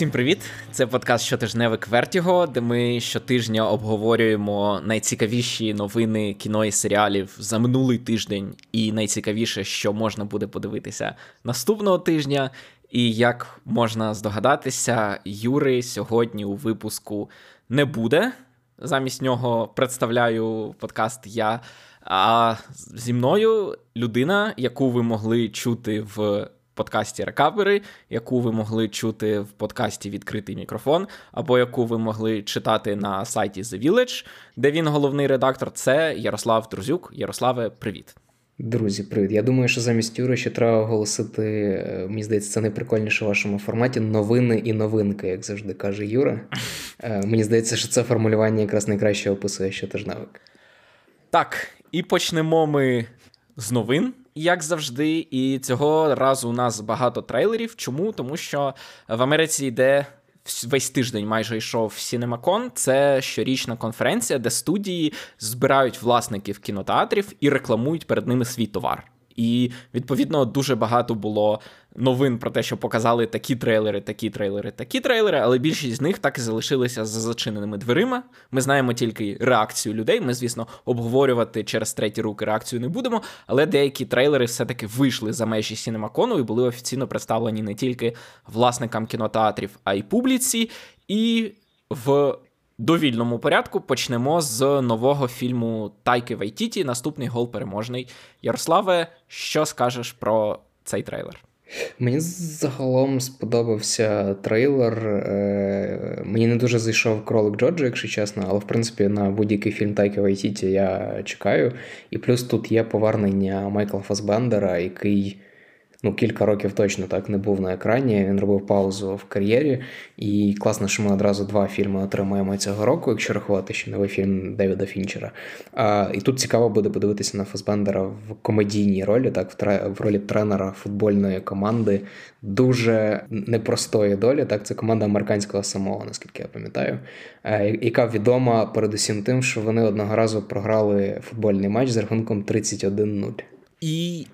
Усім привіт! Це подкаст щотижневе Квертіго, де ми щотижня обговорюємо найцікавіші новини кіно і серіалів за минулий тиждень, і найцікавіше, що можна буде подивитися наступного тижня. І як можна здогадатися, Юри сьогодні у випуску не буде. Замість нього представляю подкаст я. А зі мною людина, яку ви могли чути в подкасті Рекапери, яку ви могли чути в подкасті Відкритий мікрофон, або яку ви могли читати на сайті The Village, де він головний редактор. Це Ярослав Друзюк. Ярославе, привіт. Друзі, привіт. Я думаю, що замість Юри ще треба оголосити, е, мені здається, це найприкольніше в вашому форматі новини і новинки, як завжди каже Юра. Е, мені здається, що це формулювання якраз найкраще описує щотижневик. Так, і почнемо ми з новин як завжди, і цього разу у нас багато трейлерів. Чому? Тому що в Америці йде. Весь тиждень майже йшов CinemaCon. Це щорічна конференція, де студії збирають власників кінотеатрів і рекламують перед ними свій товар. І відповідно дуже багато було новин про те, що показали такі трейлери, такі трейлери, такі трейлери, але більшість з них так і залишилися за зачиненими дверима. Ми знаємо тільки реакцію людей. Ми, звісно, обговорювати через треті руки реакцію не будемо. Але деякі трейлери все-таки вийшли за межі Сінемакону і були офіційно представлені не тільки власникам кінотеатрів, а й публіці. І в довільному порядку почнемо з нового фільму Тайки Вайтіті. Наступний гол переможний. Ярославе, що скажеш про цей трейлер? Мені загалом сподобався трейлер. Е, мені не дуже зайшов кролик Джоджо, якщо чесно, але в принципі на будь-який фільм Тайки Вайтіті я чекаю. І плюс тут є повернення Майкла Фасбендера, який ну, кілька років точно так не був на екрані. Він робив паузу в кар'єрі. І класно, що ми одразу два фільми отримаємо цього року, якщо рахувати ще новий фільм Девіда Фінчера. А, І тут цікаво буде подивитися на Фасбендера в комедійній ролі, так, в, тре, в ролі тренера футбольної команди. Дуже непростої долі. Так, це команда американського самого, наскільки я пам'ятаю, е, яка відома передусім тим, що вони одного разу програли футбольний матч з рахунком 31-0. І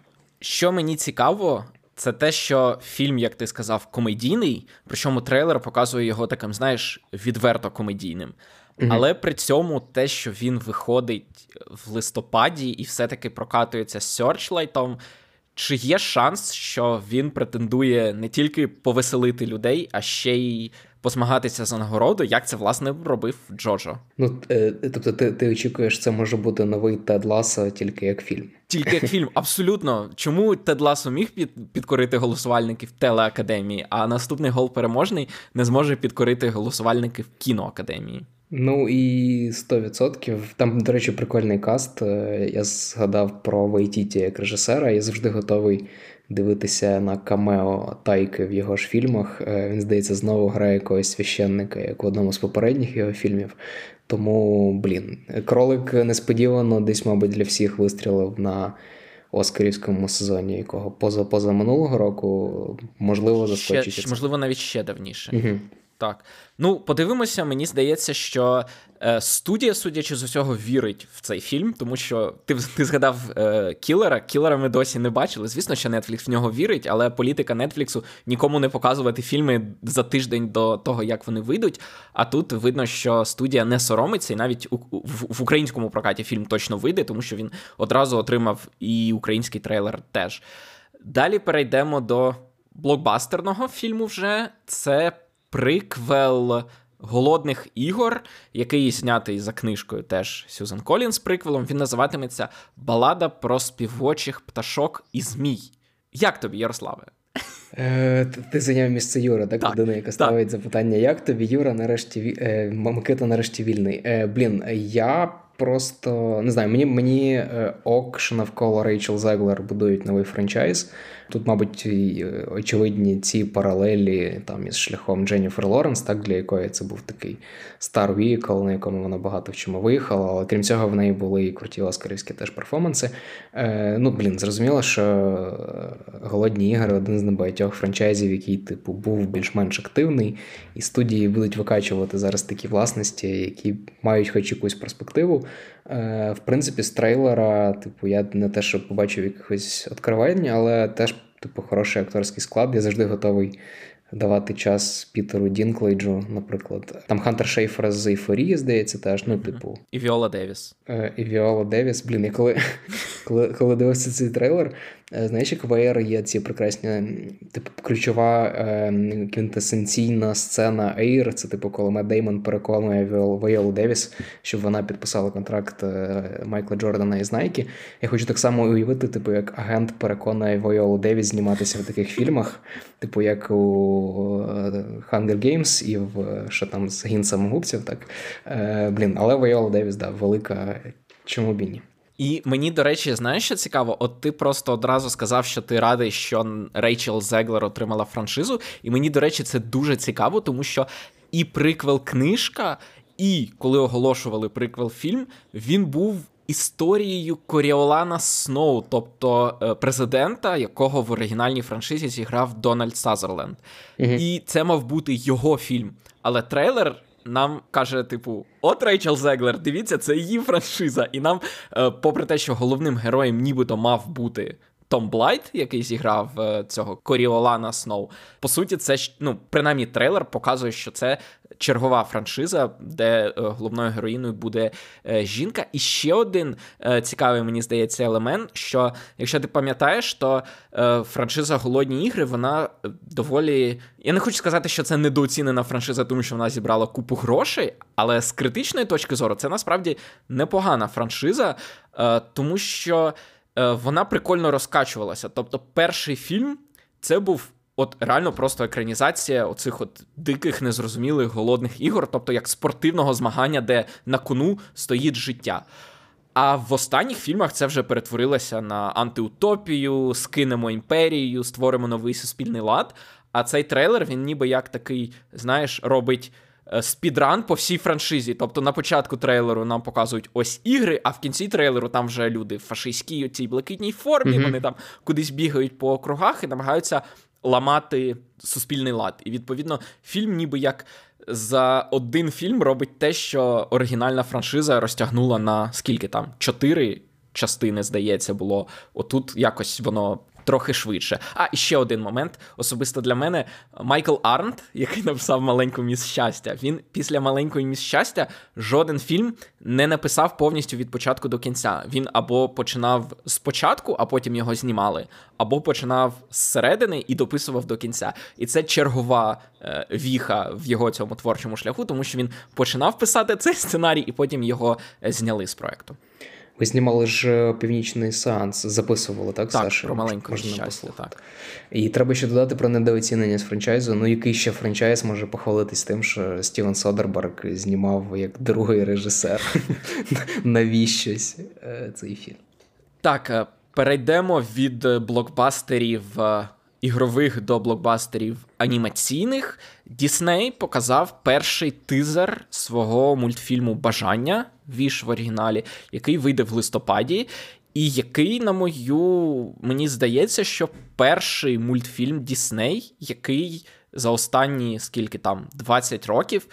що мені цікаво, це те, що фільм, як ти сказав, комедійний, причому трейлер показує його таким, знаєш, відверто комедійним. Mm-hmm. Але при цьому те, що він виходить в листопаді і все-таки прокатується з Сьорчлайтом, чи є шанс, що він претендує не тільки повеселити людей, а ще й позмагатися за нагороду, як це власне робив Джоджо? Ну е, тобто, ти ти очікуєш, це може бути новий Тед Ласо тільки як фільм. Тільки як фільм, абсолютно. Чому Тед Ласо міг під, підкорити голосувальників телеакадемії, а наступний гол переможний не зможе підкорити голосувальників кіноакадемії? Ну і 100%. Там, до речі, прикольний каст. Е, я згадав про Вайтіті як режисера. Я завжди готовий дивитися на камео Тайки в його ж фільмах. Е, він, здається, знову грає якогось священника, як в одному з попередніх його фільмів. Тому, блін, кролик несподівано десь, мабуть, для всіх вистрілив на Оскарівському сезоні, якого поза поза минулого року можливо заскочить. Можливо, навіть ще давніше. Угу. Так. Ну, подивимося, мені здається, що студія, судячи з усього, вірить в цей фільм, тому що ти ти згадав е, кілера. Кілера ми досі не бачили. Звісно, що Netflix в нього вірить, але політика Нетфліксу нікому не показувати фільми за тиждень до того, як вони вийдуть. А тут видно, що студія не соромиться, і навіть у, в, в українському прокаті фільм точно вийде, тому що він одразу отримав і український трейлер теж. Далі перейдемо до блокбастерного фільму. Вже це приквел голодних ігор, який знятий за книжкою теж Сюзан Колінс приквелом. Він називатиметься Балада про співочих пташок і змій. Як тобі, Ярославе? Е, Ти зайняв місце Юра, так? так людина, яка ставить так. запитання. Як тобі Юра нарешті е, Микита нарешті вільний? Е, Блін, я просто не знаю, мені мені е, ок, що навколо Рейчел Зеглер будують новий франчайз. Тут, мабуть, е, очевидні ці паралелі там із шляхом Дженніфер Лоренс, так для якої це був такий Star Vehicle, на якому вона багато в чому виїхала. Але крім цього, в неї були і круті оскарівські теж перформанси. Е, Ну, блін, зрозуміло, що голодні ігри один з небагатьох франчайзів, який, типу, був більш-менш активний, і студії будуть викачувати зараз такі власності, які мають хоч якусь перспективу. Е, В принципі, з трейлера, типу, я не те, що побачив якихось відкривання, але теж типу, хороший акторський склад. Я завжди готовий давати час Пітеру Дінклейджу, наприклад. Там Хантер Шейфер з Ейфорії, здається, теж, ну, типу. І Віола Девіс. Е, і Віола Девіс. Блін, я коли, коли, коли дивився цей трейлер, знаєш, як в Air є ці прекрасні, типу, ключова е, квінтесенційна сцена Air, це типу, коли Метт Деймон переконує Віолу Девіс, щоб вона підписала контракт Майкла Джордана із Nike. Я хочу так само уявити, типу, як агент переконує Віолу Девіс зніматися в таких фільмах, типу, як у Hunger Games і в що там з гінцем губців. Так Е, блін, але Вайола Девіс, да, велика. Чому б ні? І мені, до речі, знаєш, що цікаво? От ти просто одразу сказав, що ти радий, що Рейчел Зеглер отримала франшизу. І мені, до речі, це дуже цікаво, тому що і приквел книжка, і коли оголошували приквел фільм, він був історією Коріолана Сноу, тобто е, президента, якого в оригінальній франшизі зіграв Дональд Сазерленд. mm І це мав бути його фільм. Але трейлер. Нам каже, типу, от Рейчел Зеглер, дивіться, це її франшиза. І нам, е, попри те, що головним героєм нібито мав бути том Блайт, який зіграв е, цього Коріолана Сноу. По суті, це ну, принаймні трейлер показує, що це чергова франшиза, де е, головною героїною буде е, жінка. І ще один цікавий, мені здається, елемент: що якщо ти пам'ятаєш, то франшиза Голодні ігри, вона доволі. Я не хочу сказати, що це недооцінена франшиза, тому що вона зібрала купу грошей, але з критичної точки зору це насправді непогана франшиза, тому що. Е, вона прикольно розкачувалася. Тобто, перший фільм це був. От реально просто екранізація оцих от диких, незрозумілих голодних ігор, тобто як спортивного змагання, де на кону стоїть життя. А в останніх фільмах це вже перетворилося на антиутопію, скинемо імперію, створимо новий суспільний лад. А цей трейлер він ніби як такий, знаєш, робить спідран по всій франшизі. Тобто на початку трейлеру нам показують ось ігри, а в кінці трейлеру там вже люди в фашистській цій блакитній формі, mm-hmm. вони там кудись бігають по округах і намагаються ламати суспільний лад. І відповідно, фільм, ніби як. За один фільм робить те, що оригінальна франшиза розтягнула на скільки там? Чотири частини, здається, було. Отут якось воно трохи швидше. А і ще один момент. Особисто для мене Майкл Арнт, який написав маленьку міс щастя. Він після маленької міс щастя жоден фільм не написав повністю від початку до кінця. Він або починав спочатку, а потім його знімали, або починав зсередини і дописував до кінця. І це чергова е, віха в його цьому творчому шляху, тому що він починав писати цей сценарій, і потім його е, зняли з проекту. Ви знімали ж е, північний сеанс, записували, так? Так, Саша? про маленьку щастя, так. І треба ще додати про недооцінення з франчайзу. Ну, який ще франчайз може похвалитись тим, що Стівен Содерберг знімав як другий режисер навіщось е, цей фільм. Так, е, перейдемо від блокбастерів ігрових до блокбастерів анімаційних. Дісней показав перший тизер свого мультфільму Бажання віш в оригіналі, який вийде в листопаді. І який, на мою, мені здається, що перший мультфільм Дісней, який за останні скільки там 20 років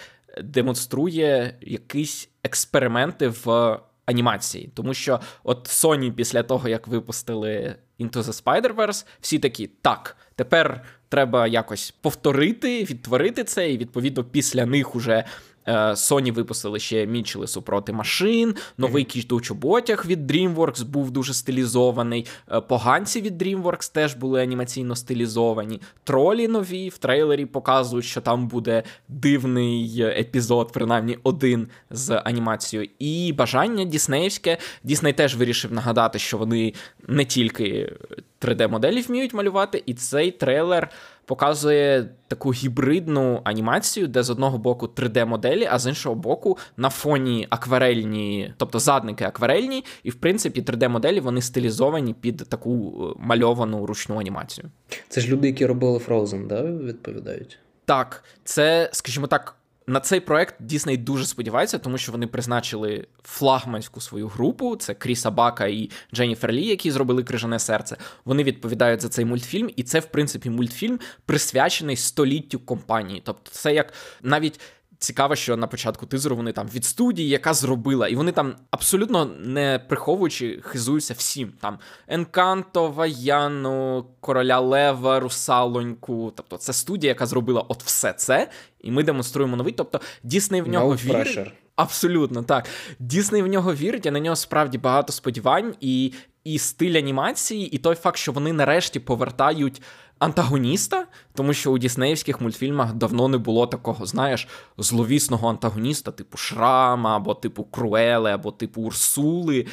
демонструє якісь експерименти в анімації. Тому що от Sony після того, як випустили Into the Spider-Verse, всі такі, так, тепер треба якось повторити, відтворити це, і відповідно після них уже Sony випустили ще Мічели супроти машин, новий у чоботях від DreamWorks був дуже стилізований. Е, поганці від DreamWorks теж були анімаційно стилізовані. Тролі нові в трейлері показують, що там буде дивний епізод, принаймні один з анімацією. І бажання Діснеївське. Дісней теж вирішив нагадати, що вони не тільки 3D-моделі вміють малювати, і цей трейлер показує таку гібридну анімацію, де з одного боку 3D-моделі, а з іншого боку на фоні акварельні, тобто задники акварельні, і в принципі 3D-моделі вони стилізовані під таку е, мальовану ручну анімацію. Це ж люди, які робили Frozen, да, відповідають? Так, це, скажімо так, на цей проект Дісней дуже сподівається, тому що вони призначили флагманську свою групу. Це Кріса Бака і Дженніфер Лі, які зробили крижане серце. Вони відповідають за цей мультфільм, і це, в принципі, мультфільм присвячений століттю компанії. Тобто, це як навіть цікаво, що на початку тизеру вони там від студії, яка зробила, і вони там абсолютно не приховуючи, хизуються всім. Там Енканто, Ваяну, Короля Лева, Русалоньку. Тобто, це студія, яка зробила от все це, і ми демонструємо новий. Тобто, Дісней в нього no вірить. Абсолютно так. Дісней в нього вірить, а на нього справді багато сподівань, і і стиль анімації, і той факт, що вони нарешті повертають антагоніста, тому що у Діснеївських мультфільмах давно не було такого, знаєш, зловісного антагоніста, типу Шрама, або типу Круели, або типу Урсули.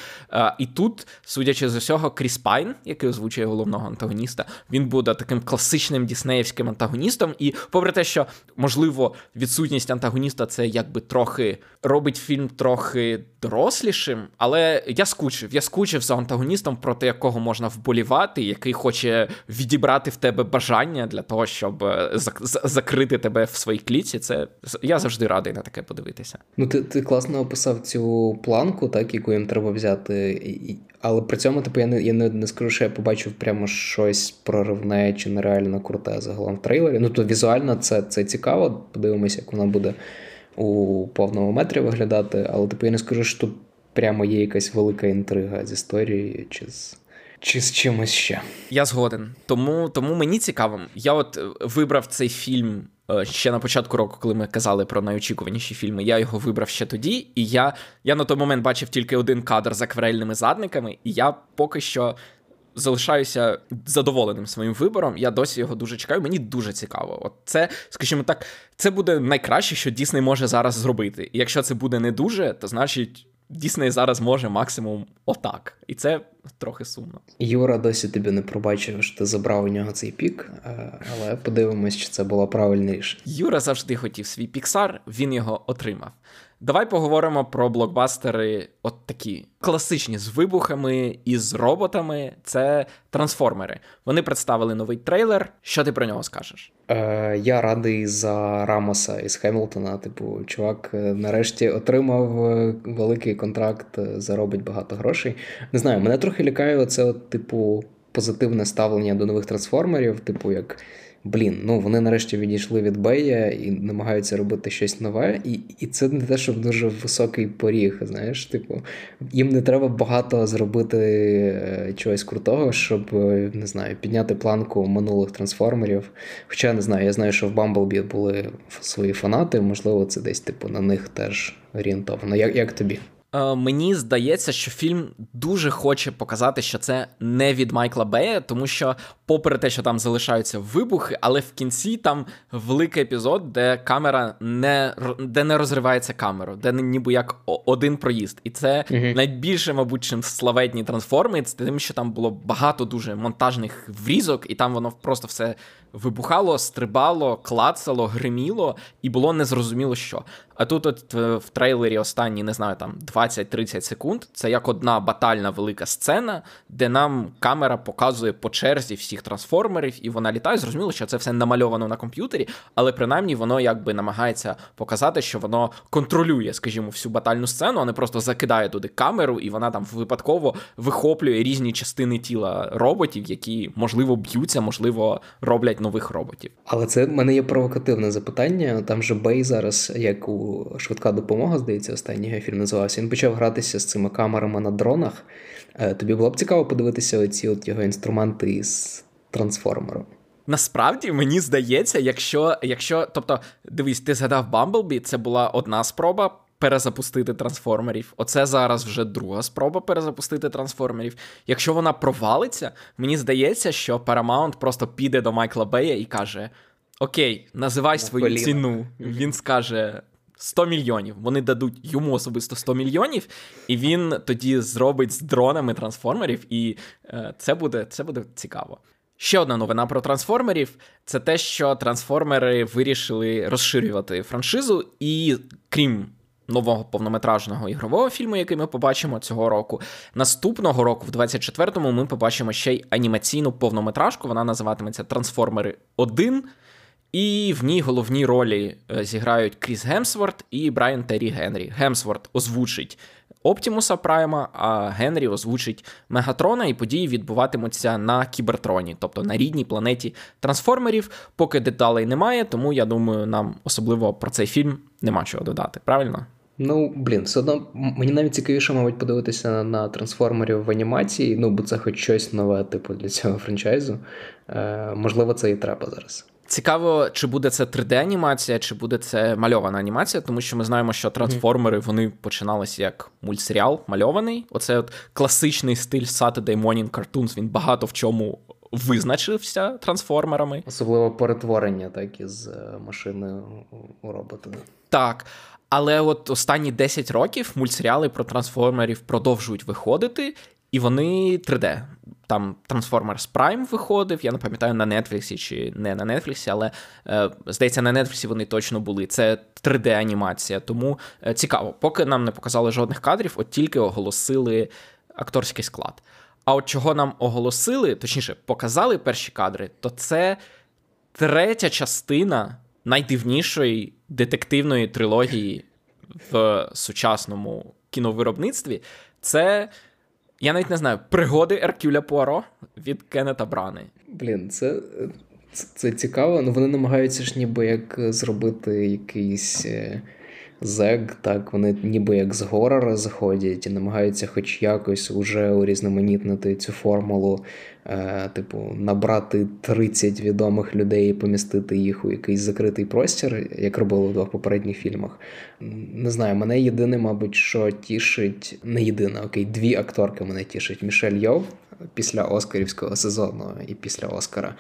І тут, судячи з усього, Кріс Пайн, який озвучує головного антагоніста, він буде таким класичним діснеївським антагоністом. І попри те, що можливо відсутність антагоніста це якби трохи робить фільм трохи дорослішим, але я скучив. Я скучив за антагоністом, проти якого можна вболівати, який хоче відібрати в тебе бажання для того, щоб е, закрити тебе в своїй кліці. Це я завжди радий на таке подивитися. Ну, ти ти класно описав цю планку, так яку їм треба взяти. Але при цьому, типу, я не я не, не скажу, що я побачив прямо щось проривне чи нереально круте загалом в трейлері. Ну то візуально це це цікаво. Подивимося, як воно буде у повному метрі виглядати. Але типу я не скажу, що тут прямо є якась велика інтрига з історією чи з чи з чимось ще. Я згоден. Тому тому мені цікаво. Я от е, вибрав цей фільм е, ще на початку року, коли ми казали про найочікуваніші фільми. Я його вибрав ще тоді, і я я на той момент бачив тільки один кадр з акварельними задниками, і я поки що. Залишаюся задоволеним своїм вибором. Я досі його дуже чекаю. Мені дуже цікаво. От це, скажімо так, це буде найкраще, що Дісней може зараз зробити. І якщо це буде не дуже, то значить Дісней зараз може максимум отак. І це трохи сумно. Юра досі тобі не пробачив, що ти забрав у нього цей пік, е, але подивимось, чи це було правильне рішення. Юра завжди хотів свій піксар, він його отримав. Давай поговоримо про блокбастери, от такі класичні з вибухами і з роботами. Це трансформери. Вони представили новий трейлер. Що ти про нього скажеш? Е, Я радий за Рамоса із Хемілтона. Типу, чувак, е, нарешті отримав е, великий контракт, заробить багато грошей. Не знаю, мене трохи лякає оце, от, типу, позитивне ставлення до нових трансформерів, типу, як блін, ну вони нарешті відійшли від Бея і намагаються робити щось нове, і і це не те, щоб дуже високий поріг. Знаєш, типу, їм не треба багато зробити е, чогось крутого, щоб е, не знаю, підняти планку минулих трансформерів. Хоча я не знаю, я знаю, що в Бамблбі були свої фанати, можливо, це десь типу на них теж орієнтовано. Як, Як тобі? Е, мені здається, що фільм дуже хоче показати, що це не від Майкла Бея, тому що, попри те, що там залишаються вибухи, але в кінці там великий епізод, де камера не де не розривається камеру, де ніби як один проїзд. І це uh найбільше, мабуть, чим славетні трансформи, це тим, що там було багато дуже монтажних врізок, і там воно просто все вибухало, стрибало, клацало, гриміло, і було незрозуміло що. А тут, от в трейлері, останні, не знаю, там 20-30 секунд, це як одна батальна велика сцена, де нам камера показує по черзі всіх трансформерів, і вона літає. Зрозуміло, що це все намальовано на комп'ютері, але принаймні воно якби намагається показати, що воно контролює, скажімо, всю батальну сцену, а не просто закидає туди камеру, і вона там випадково вихоплює різні частини тіла роботів, які можливо б'ються, можливо, роблять нових роботів. Але це в мене є провокативне запитання. Там же Бей зараз, як у швидка допомога, здається, останній фільм називався. Він почав гратися з цими камерами на дронах. Е, тобі було б цікаво подивитися оці от його інструменти із трансформером. Насправді мені здається, якщо, якщо, тобто, дивись, ти згадав Бамблбі, це була одна спроба перезапустити трансформерів. Оце зараз вже друга спроба перезапустити трансформерів. Якщо вона провалиться, мені здається, що Paramount просто піде до Майкла Бея і каже: Окей, називай На свою коліна. ціну. Він скаже. 100 мільйонів. Вони дадуть йому особисто 100 мільйонів, і він тоді зробить з дронами трансформерів, і е, це буде це буде цікаво. Ще одна новина про трансформерів це те, що трансформери вирішили розширювати франшизу, і крім нового повнометражного ігрового фільму, який ми побачимо цього року. Наступного року, в 24-му, ми побачимо ще й анімаційну повнометражку. Вона називатиметься Трансформери 1. І в ній головні ролі е, зіграють Кріс Гемсворт і Брайан Террі Генрі. Гемсворт озвучить Оптімуса Прайма, а Генрі озвучить Мегатрона, і події відбуватимуться на Кібертроні, тобто на рідній планеті трансформерів. Поки деталей немає, тому я думаю, нам особливо про цей фільм нема чого додати. Правильно? Ну, блін, все одно мені навіть цікавіше, мабуть, подивитися на трансформерів в анімації, ну, бо це хоч щось нове, типу, для цього франчайзу. Е, Можливо, це і треба зараз. Цікаво, чи буде це 3D-анімація, чи буде це мальована анімація, тому що ми знаємо, що трансформери вони починалися як мультсеріал мальований. Оце от класичний стиль Saturday Morning Cartoons, Він багато в чому визначився трансформерами. Особливо перетворення, так із е, машини у робота. Так. Але от останні 10 років мультсеріали про трансформерів продовжують виходити, і вони 3D. Там Transformers Prime виходив, я не пам'ятаю на Netflix чи не на Netflix, але е, здається, на Netflix вони точно були. Це 3D-анімація. Тому е, цікаво, поки нам не показали жодних кадрів, от тільки оголосили акторський склад. А от чого нам оголосили, точніше, показали перші кадри, то це третя частина найдивнішої детективної трилогії в сучасному кіновиробництві. Це я навіть не знаю, пригоди Еркюля Пуаро від Кеннета Брани. Блін, це це, це цікаво, ну вони намагаються ж ніби як зробити якийсь е, зег, так, вони ніби як з горора заходять і намагаються хоч якось уже урізноманітнити цю формулу, е, типу, набрати 30 відомих людей і помістити їх у якийсь закритий простір, як робили в двох попередніх фільмах. Не знаю, мене єдине, мабуть, що тішить, не єдине, окей, дві акторки мене тішить: Мішель Йов після Оскарівського сезону і після Оскара.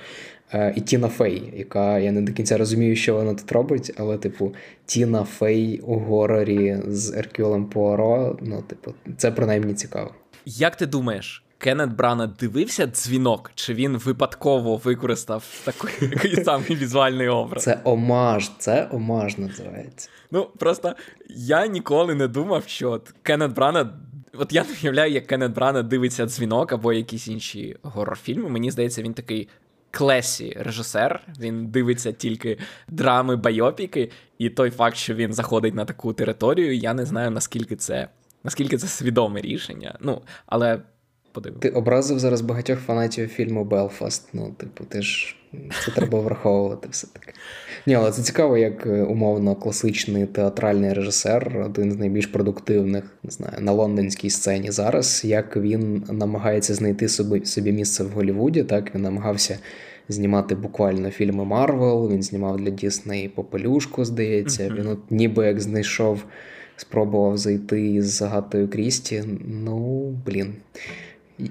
Е, і Тіна Фей, яка я не до кінця розумію, що вона тут робить, але, типу, Тіна Фей у горорі з Еркюлем Пуаро, ну, типу, це принаймні цікаво. Як ти думаєш, Кеннет Брана дивився дзвінок, чи він випадково використав такий, такий самий візуальний образ? Це омаж, це омаж називається. Ну, просто я ніколи не думав, що от Кеннет Брана. От я не уявляю, як Кеннет Брана дивиться дзвінок або якісь інші горор-фільми. Мені здається, він такий клесі режисер. Він дивиться тільки драми, байопіки, і той факт, що він заходить на таку територію, я не знаю, наскільки це наскільки це свідоме рішення. Ну, але подивимось. Ти образив зараз багатьох фанатів фільму Белфаст. Ну, типу, ти ж це треба враховувати все-таки. Ні, але це цікаво, як е, умовно класичний театральний режисер, один з найбільш продуктивних, не знаю, на лондонській сцені зараз, як він намагається знайти собі собі місце в Голлівуді, так він намагався. Знімати буквально фільми Марвел, він знімав для Дісней Попелюшку, здається. Mm-hmm. Він от ніби як знайшов, спробував зайти з Агатою Крісті. Ну, блін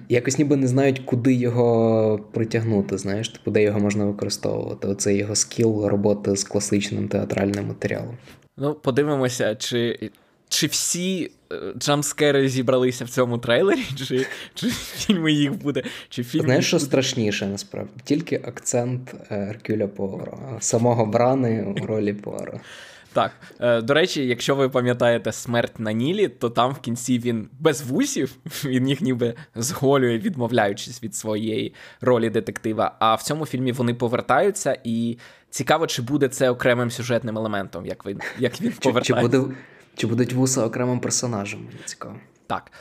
якось ніби не знають, куди його притягнути, знаєш, типу, де його можна використовувати. Оце його скіл роботи з класичним театральним матеріалом. Ну, подивимося, чи чи всі е, джампскери зібралися в цьому трейлері, чи чи фільми їх буде. чи фільм Знаєш, що буде... страшніше насправді? Тільки акцент Еркюля Пуаро, самого Брани у ролі Пуаро. Так, е, до речі, якщо ви пам'ятаєте смерть на Нілі, то там в кінці він без вусів, він їх ніби зголює, відмовляючись від своєї ролі детектива. А в цьому фільмі вони повертаються, і цікаво, чи буде це окремим сюжетним елементом, як він як він повертається. Чи, чи, буде, чи будуть вуса окремим персонажем? Цікаво. Так.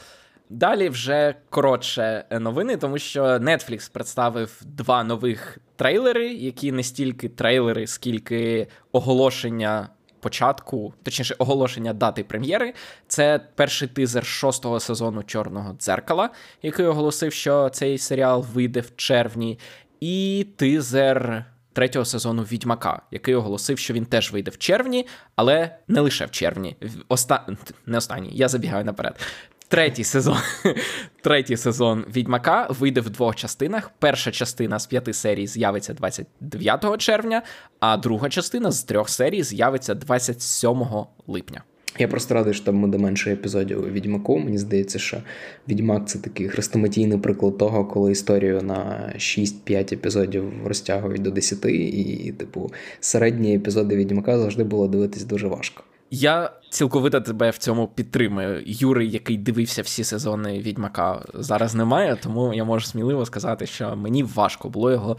Далі вже коротше новини, тому що Netflix представив два нових трейлери, які не стільки трейлери, скільки оголошення початку, точніше, оголошення дати прем'єри. Це перший тизер шостого сезону Чорного дзеркала, який оголосив, що цей серіал вийде в червні, і тизер. Третього сезону Відьмака, який оголосив, що він теж вийде в червні, але не лише в червні. Оста... Не останній, я забігаю наперед. Третій сезон третій сезон Відьмака вийде в двох частинах. Перша частина з п'яти серій з'явиться 29 червня, а друга частина з трьох серій з'явиться 27 липня. Я просто радий, що там буде менше епізодів у Відьмаку. Мені здається, що Відьмак це такий хрестоматійний приклад того, коли історію на 6-5 епізодів розтягують до 10, і, типу, середні епізоди Відьмака завжди було дивитись дуже важко. Я цілковито тебе в цьому підтримую. Юри, який дивився всі сезони Відьмака, зараз немає, тому я можу сміливо сказати, що мені важко було його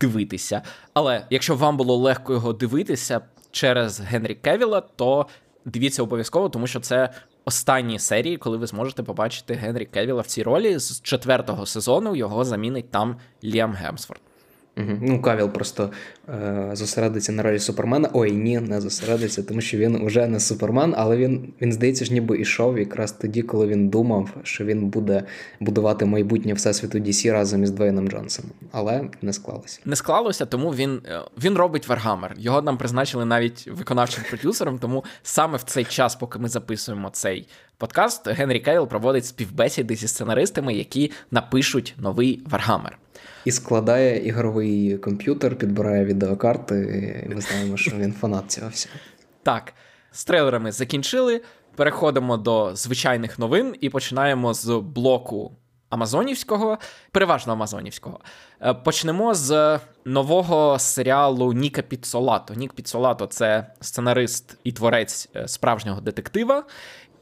дивитися. Але якщо вам було легко його дивитися через Генрі Кевіла, то дивіться обов'язково, тому що це останні серії, коли ви зможете побачити Генрі Кевіла в цій ролі. З четвертого сезону його замінить там Ліам Гемсфорд. Угу. Ну, Кавіл просто е, зосередиться на ролі Супермена. Ой, ні, не зосередиться, тому що він вже не Супермен, але він, він здається, ж ніби ішов якраз тоді, коли він думав, що він буде будувати майбутнє Всесвіту DC разом із Двейном Джонсоном. Але не склалося. Не склалося, тому він е, він робить Вархаммер. Його нам призначили навіть виконавчим продюсером. Тому саме в цей час, поки ми записуємо цей подкаст, Генрі Кавіл проводить співбесіди зі сценаристами, які напишуть новий Вархаммер. І складає ігровий комп'ютер, підбирає відеокарти, і ми знаємо, що він фанат цього всього. Так, з трейлерами закінчили. Переходимо до звичайних новин і починаємо з блоку Амазонівського, переважно Амазонівського. Е, почнемо з нового серіалу Ніка Піцолато. Нік Піцолато це сценарист і творець е, справжнього детектива.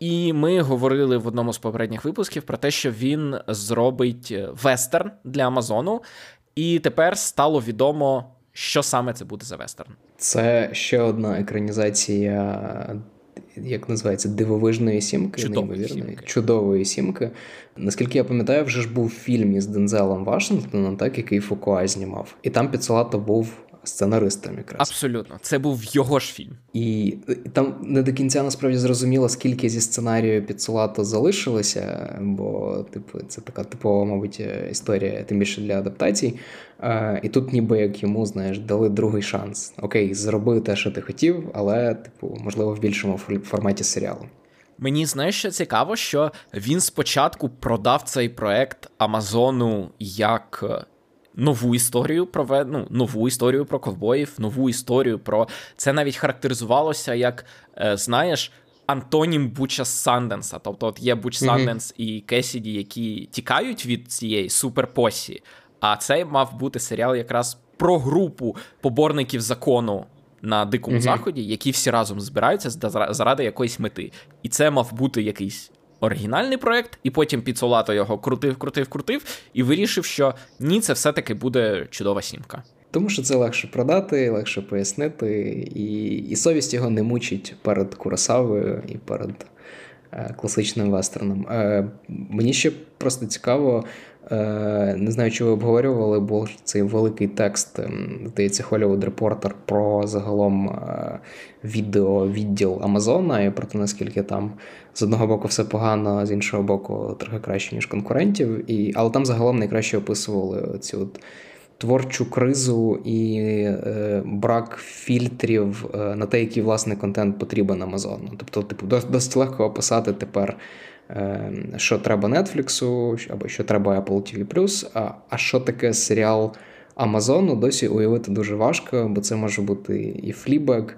І ми говорили в одному з попередніх випусків про те, що він зробить е, вестерн для Амазону, і тепер стало відомо, що саме це буде за вестерн. Це ще одна екранізація. Як називається дивовижної сімки, Чудової сімки. чудової сімки. Наскільки я пам'ятаю, вже ж був фільм із Дензелом Вашингтоном, так який Фукуа знімав, і там Піцолато був сценаристом якраз. Абсолютно, це був його ж фільм. І, там не до кінця насправді зрозуміло, скільки зі сценарію Піцулато залишилося, бо, типу, це така типова, мабуть, історія, тим більше для адаптацій. А, І тут, ніби як йому, знаєш, дали другий шанс. Окей, зроби те, що ти хотів, але, типу, можливо, в більшому форматі серіалу. Мені знаєш, що цікаво, що він спочатку продав цей проект Амазону як нову історію про ну, нову історію про ковбоїв, нову історію про це навіть характеризувалося як, е, знаєш. Антонім Буча Санденса. Тобто, от є Буч Санденс mm-hmm. і Кесіді, які тікають від цієї суперпосі. А цей мав бути серіал якраз про групу поборників закону на дикому mm-hmm. заході, які всі разом збираються заради якоїсь мети. І це мав бути якийсь оригінальний проект, і потім Піцолато його крутив, крутив, крутив, і вирішив, що ні, це все-таки буде чудова сімка. Тому що це легше продати, легше пояснити, і і совість його не мучить перед Курасавою і перед е, класичним вестерном. Е, Мені ще просто цікаво, Е, не знаю, чи ви обговорювали, був цей великий текст, ем, здається, Hollywood Reporter про загалом е, відеовідділ Амазона і про те, наскільки там з одного боку все погано, з іншого боку, трохи краще, ніж конкурентів. І, Але там загалом найкраще описували цю от творчу кризу і е, брак фільтрів е, на те, який власний контент потрібен Амазону. Тобто, типу, досить легко описати тепер. Ем, що треба Нетфліксу, або що треба Apple TV+, а, а що таке серіал Амазону, досі уявити дуже важко, бо це може бути і Флібек,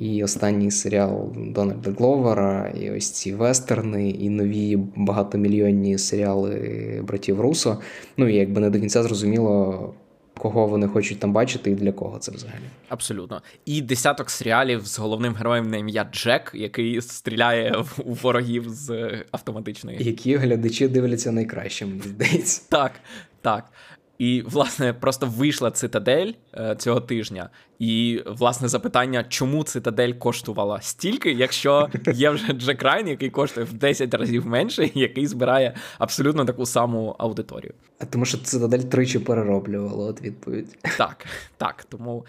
і останній серіал Дональда Гловера, і ось ці вестерни, і нові багатомільйонні серіали братів Русо. Ну і якби не до кінця зрозуміло, кого вони хочуть там бачити і для кого це взагалі. Абсолютно. І десяток серіалів з головним героєм на ім'я Джек, який стріляє у ворогів з автоматичної. Які глядачі дивляться найкраще, мені здається. Так, так. І, власне, просто вийшла цитадель е, цього тижня. І, власне, запитання, чому цитадель коштувала стільки, якщо є вже Джек Райн, який коштує в 10 разів менше, який збирає абсолютно таку саму аудиторію. А тому що цитадель тричі перероблювала, от відповідь. Так, так. Тому.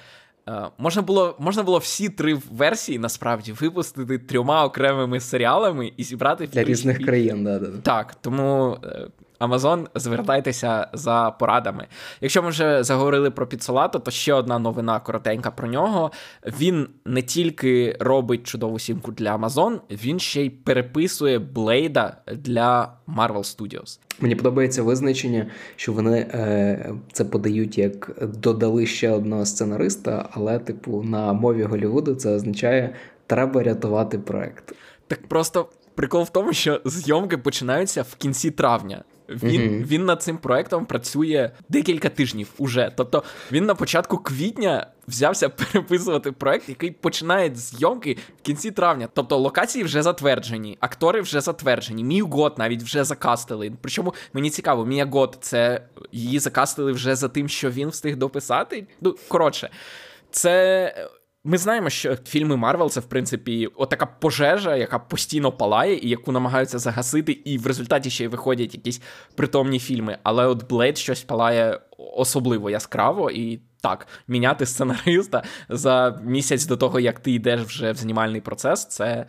Е, можна було можна було всі три версії насправді випустити трьома окремими серіалами і зібрати для різних країн. Да, да. Так, тому е, Амазон, звертайтеся за порадами. Якщо ми вже заговорили про Піцолато, то ще одна новина коротенька про нього. Він не тільки робить чудову сімку для Амазон, він ще й переписує Блейда для Marvel Studios. Мені подобається визначення, що вони е, це подають як додали ще одного сценариста, але, типу, на мові Голівуду це означає треба рятувати проект. Так просто прикол в тому, що зйомки починаються в кінці травня. Він mm-hmm. він над цим проектом працює декілька тижнів уже. Тобто він на початку квітня взявся переписувати проект, який починає зйомки в кінці травня. Тобто локації вже затверджені, актори вже затверджені. Мію Гот навіть вже закастили. Причому мені цікаво, Мія Гот це її закастили вже за тим, що він встиг дописати. Ну коротше, це Ми знаємо, що фільми Марвел це в принципі отака пожежа, яка постійно палає, і яку намагаються загасити, і в результаті ще й виходять якісь притомні фільми. Але от Блейд щось палає особливо яскраво, і так, міняти сценариста за місяць до того, як ти йдеш вже в знімальний процес, це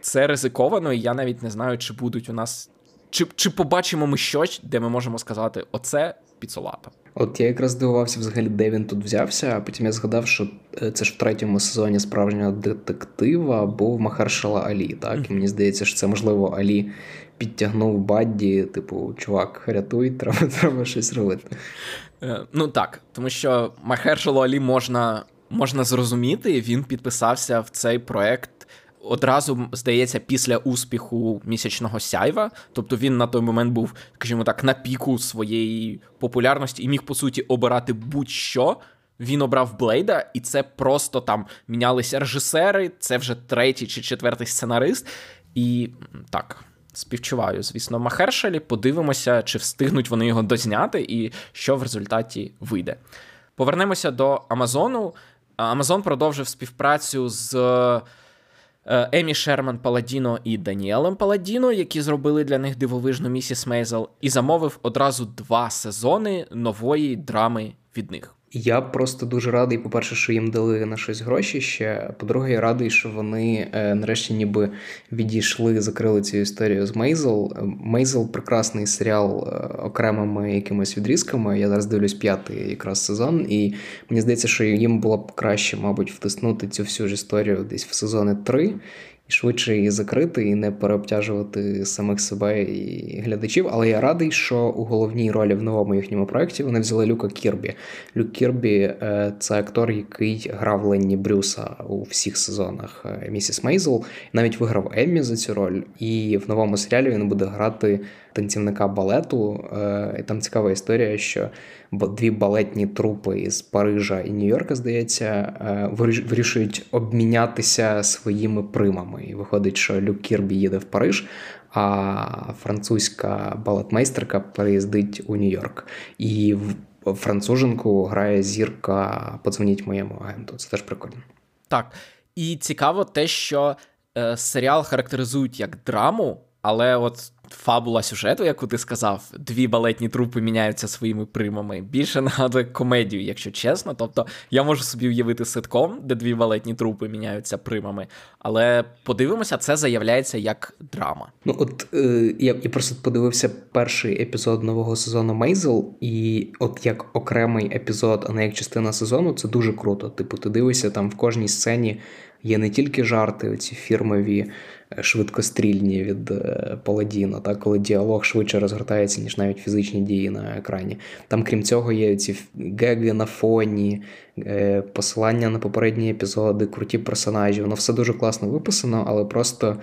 це ризиковано, і я навіть не знаю, чи будуть у нас. Чи чи побачимо ми щось, де ми можемо сказати, оце підсумок. От я якраз здивувався взагалі, де він тут взявся, а потім я згадав, що е, це ж в третьому сезоні справжнього детектива був Махаршала Алі. Так, і мені здається, що це можливо Алі підтягнув Бадді, типу, чувак, рятуй, треба треба щось робити. Е, ну так, тому що Махершалу Алі можна можна зрозуміти, він підписався в цей проект одразу, здається, після успіху місячного сяйва. Тобто він на той момент був, скажімо так, на піку своєї популярності і міг, по суті, обирати будь-що. Він обрав Блейда, і це просто там мінялися режисери, це вже третій чи четвертий сценарист. І так, співчуваю, звісно, Махершелі. Подивимося, чи встигнуть вони його дозняти, і що в результаті вийде. Повернемося до Амазону. Амазон продовжив співпрацю з Емі Шерман Паладіно і Даніелем Паладіно, які зробили для них дивовижну місіс Мейзел, і замовив одразу два сезони нової драми від них. Я просто дуже радий, по-перше, що їм дали на щось гроші ще. По-друге, я радий, що вони е, нарешті ніби відійшли, закрили цю історію з Мейзел. Мейзел прекрасний серіал е, окремими якимись відрізками. Я зараз дивлюсь п'ятий якраз сезон, і мені здається, що їм було б краще, мабуть, втиснути цю всю ж історію десь в сезони три і швидше її закрити і не переобтяжувати самих себе і глядачів. Але я радий, що у головній ролі в новому їхньому проєкті вони взяли Люка Кірбі. Люк Кірбі е, це актор, який грав Ленні Брюса у всіх сезонах е, Місіс Мейзел. Навіть виграв Еммі за цю роль, і в новому серіалі він буде грати танцівника балету. Е, і Там цікава історія, що дві балетні трупи із Парижа і Нью-Йорка, здається, е, вирішують обмінятися своїми примами. І виходить, що Люк Кірбі їде в Париж. А французька балетмейстерка переїздить у Нью-Йорк. І француженку грає зірка Подзвоніть моєму агенту. Це теж прикольно. Так. І цікаво те, що е, серіал характеризують як драму, але от фабула сюжету, яку ти сказав, дві балетні трупи міняються своїми примами. Більше нагадує комедію, якщо чесно. Тобто я можу собі уявити ситком, де дві балетні трупи міняються примами. Але подивимося, це заявляється як драма. Ну от е, я я просто подивився перший епізод нового сезону Мейзел, і от як окремий епізод, а не як частина сезону, це дуже круто. Типу, ти дивишся там в кожній сцені. Є не тільки жарти, оці фірмові е, швидкострільні від е, Паладіна, так, коли діалог швидше розгортається, ніж навіть фізичні дії на екрані. Там, крім цього, є ці геги на фоні, е, посилання на попередні епізоди, круті персонажі. Воно все дуже класно виписано, але просто,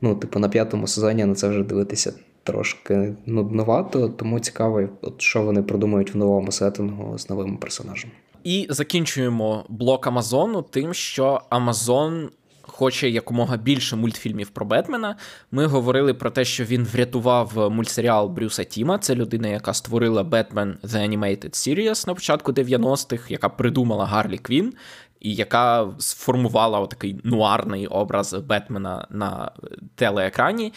ну, типу, на п'ятому сезоні на це вже дивитися. Трошки нудновато, тому цікаво, от що вони продумають в новому сеттингу з новими персонажами. І закінчуємо блок Амазону тим, що Амазон хоче якомога більше мультфільмів про Бетмена. Ми говорили про те, що він врятував мультсеріал Брюса Тіма. Це людина, яка створила Batman The Animated Series на початку 90-х, яка придумала Гарлі Квін. І яка сформувала такий нуарний образ Бетмена на телеекрані.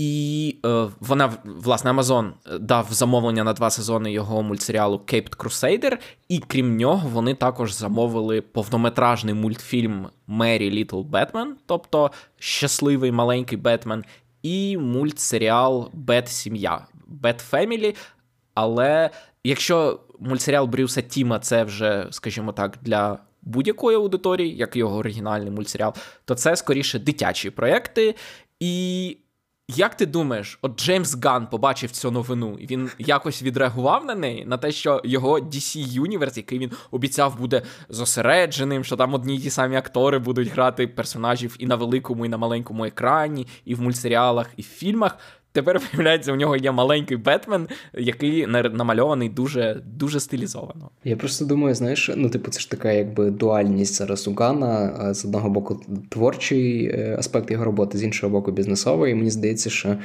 І е, вона, власне, Amazon дав замовлення на два сезони його мультсеріалу Caped Crusader, і крім нього, вони також замовили повнометражний мультфільм Мері Літл Бетмен, тобто щасливий маленький Бетмен, і мультсеріал Бет Сім'я, Бет Фемілі. Але якщо мультсеріал Брюса Тіма це вже, скажімо так, для будь-якої аудиторії, як його оригінальний мультсеріал, то це скоріше дитячі проекти. І як ти думаєш, от Джеймс Ган побачив цю новину, і він якось відреагував на неї, на те, що його DC Universe, який він обіцяв буде зосередженим, що там одні й ті самі актори будуть грати персонажів і на великому, і на маленькому екрані, і в мультсеріалах, і в фільмах. Тепер виявляється, у нього є маленький Бетмен, який намальований дуже дуже стилізовано. Я просто думаю, знаєш, ну типу, це ж така якби дуальність зараз у Гана. З одного боку, творчий е, аспект його роботи, з іншого боку, бізнесовий. І мені здається, що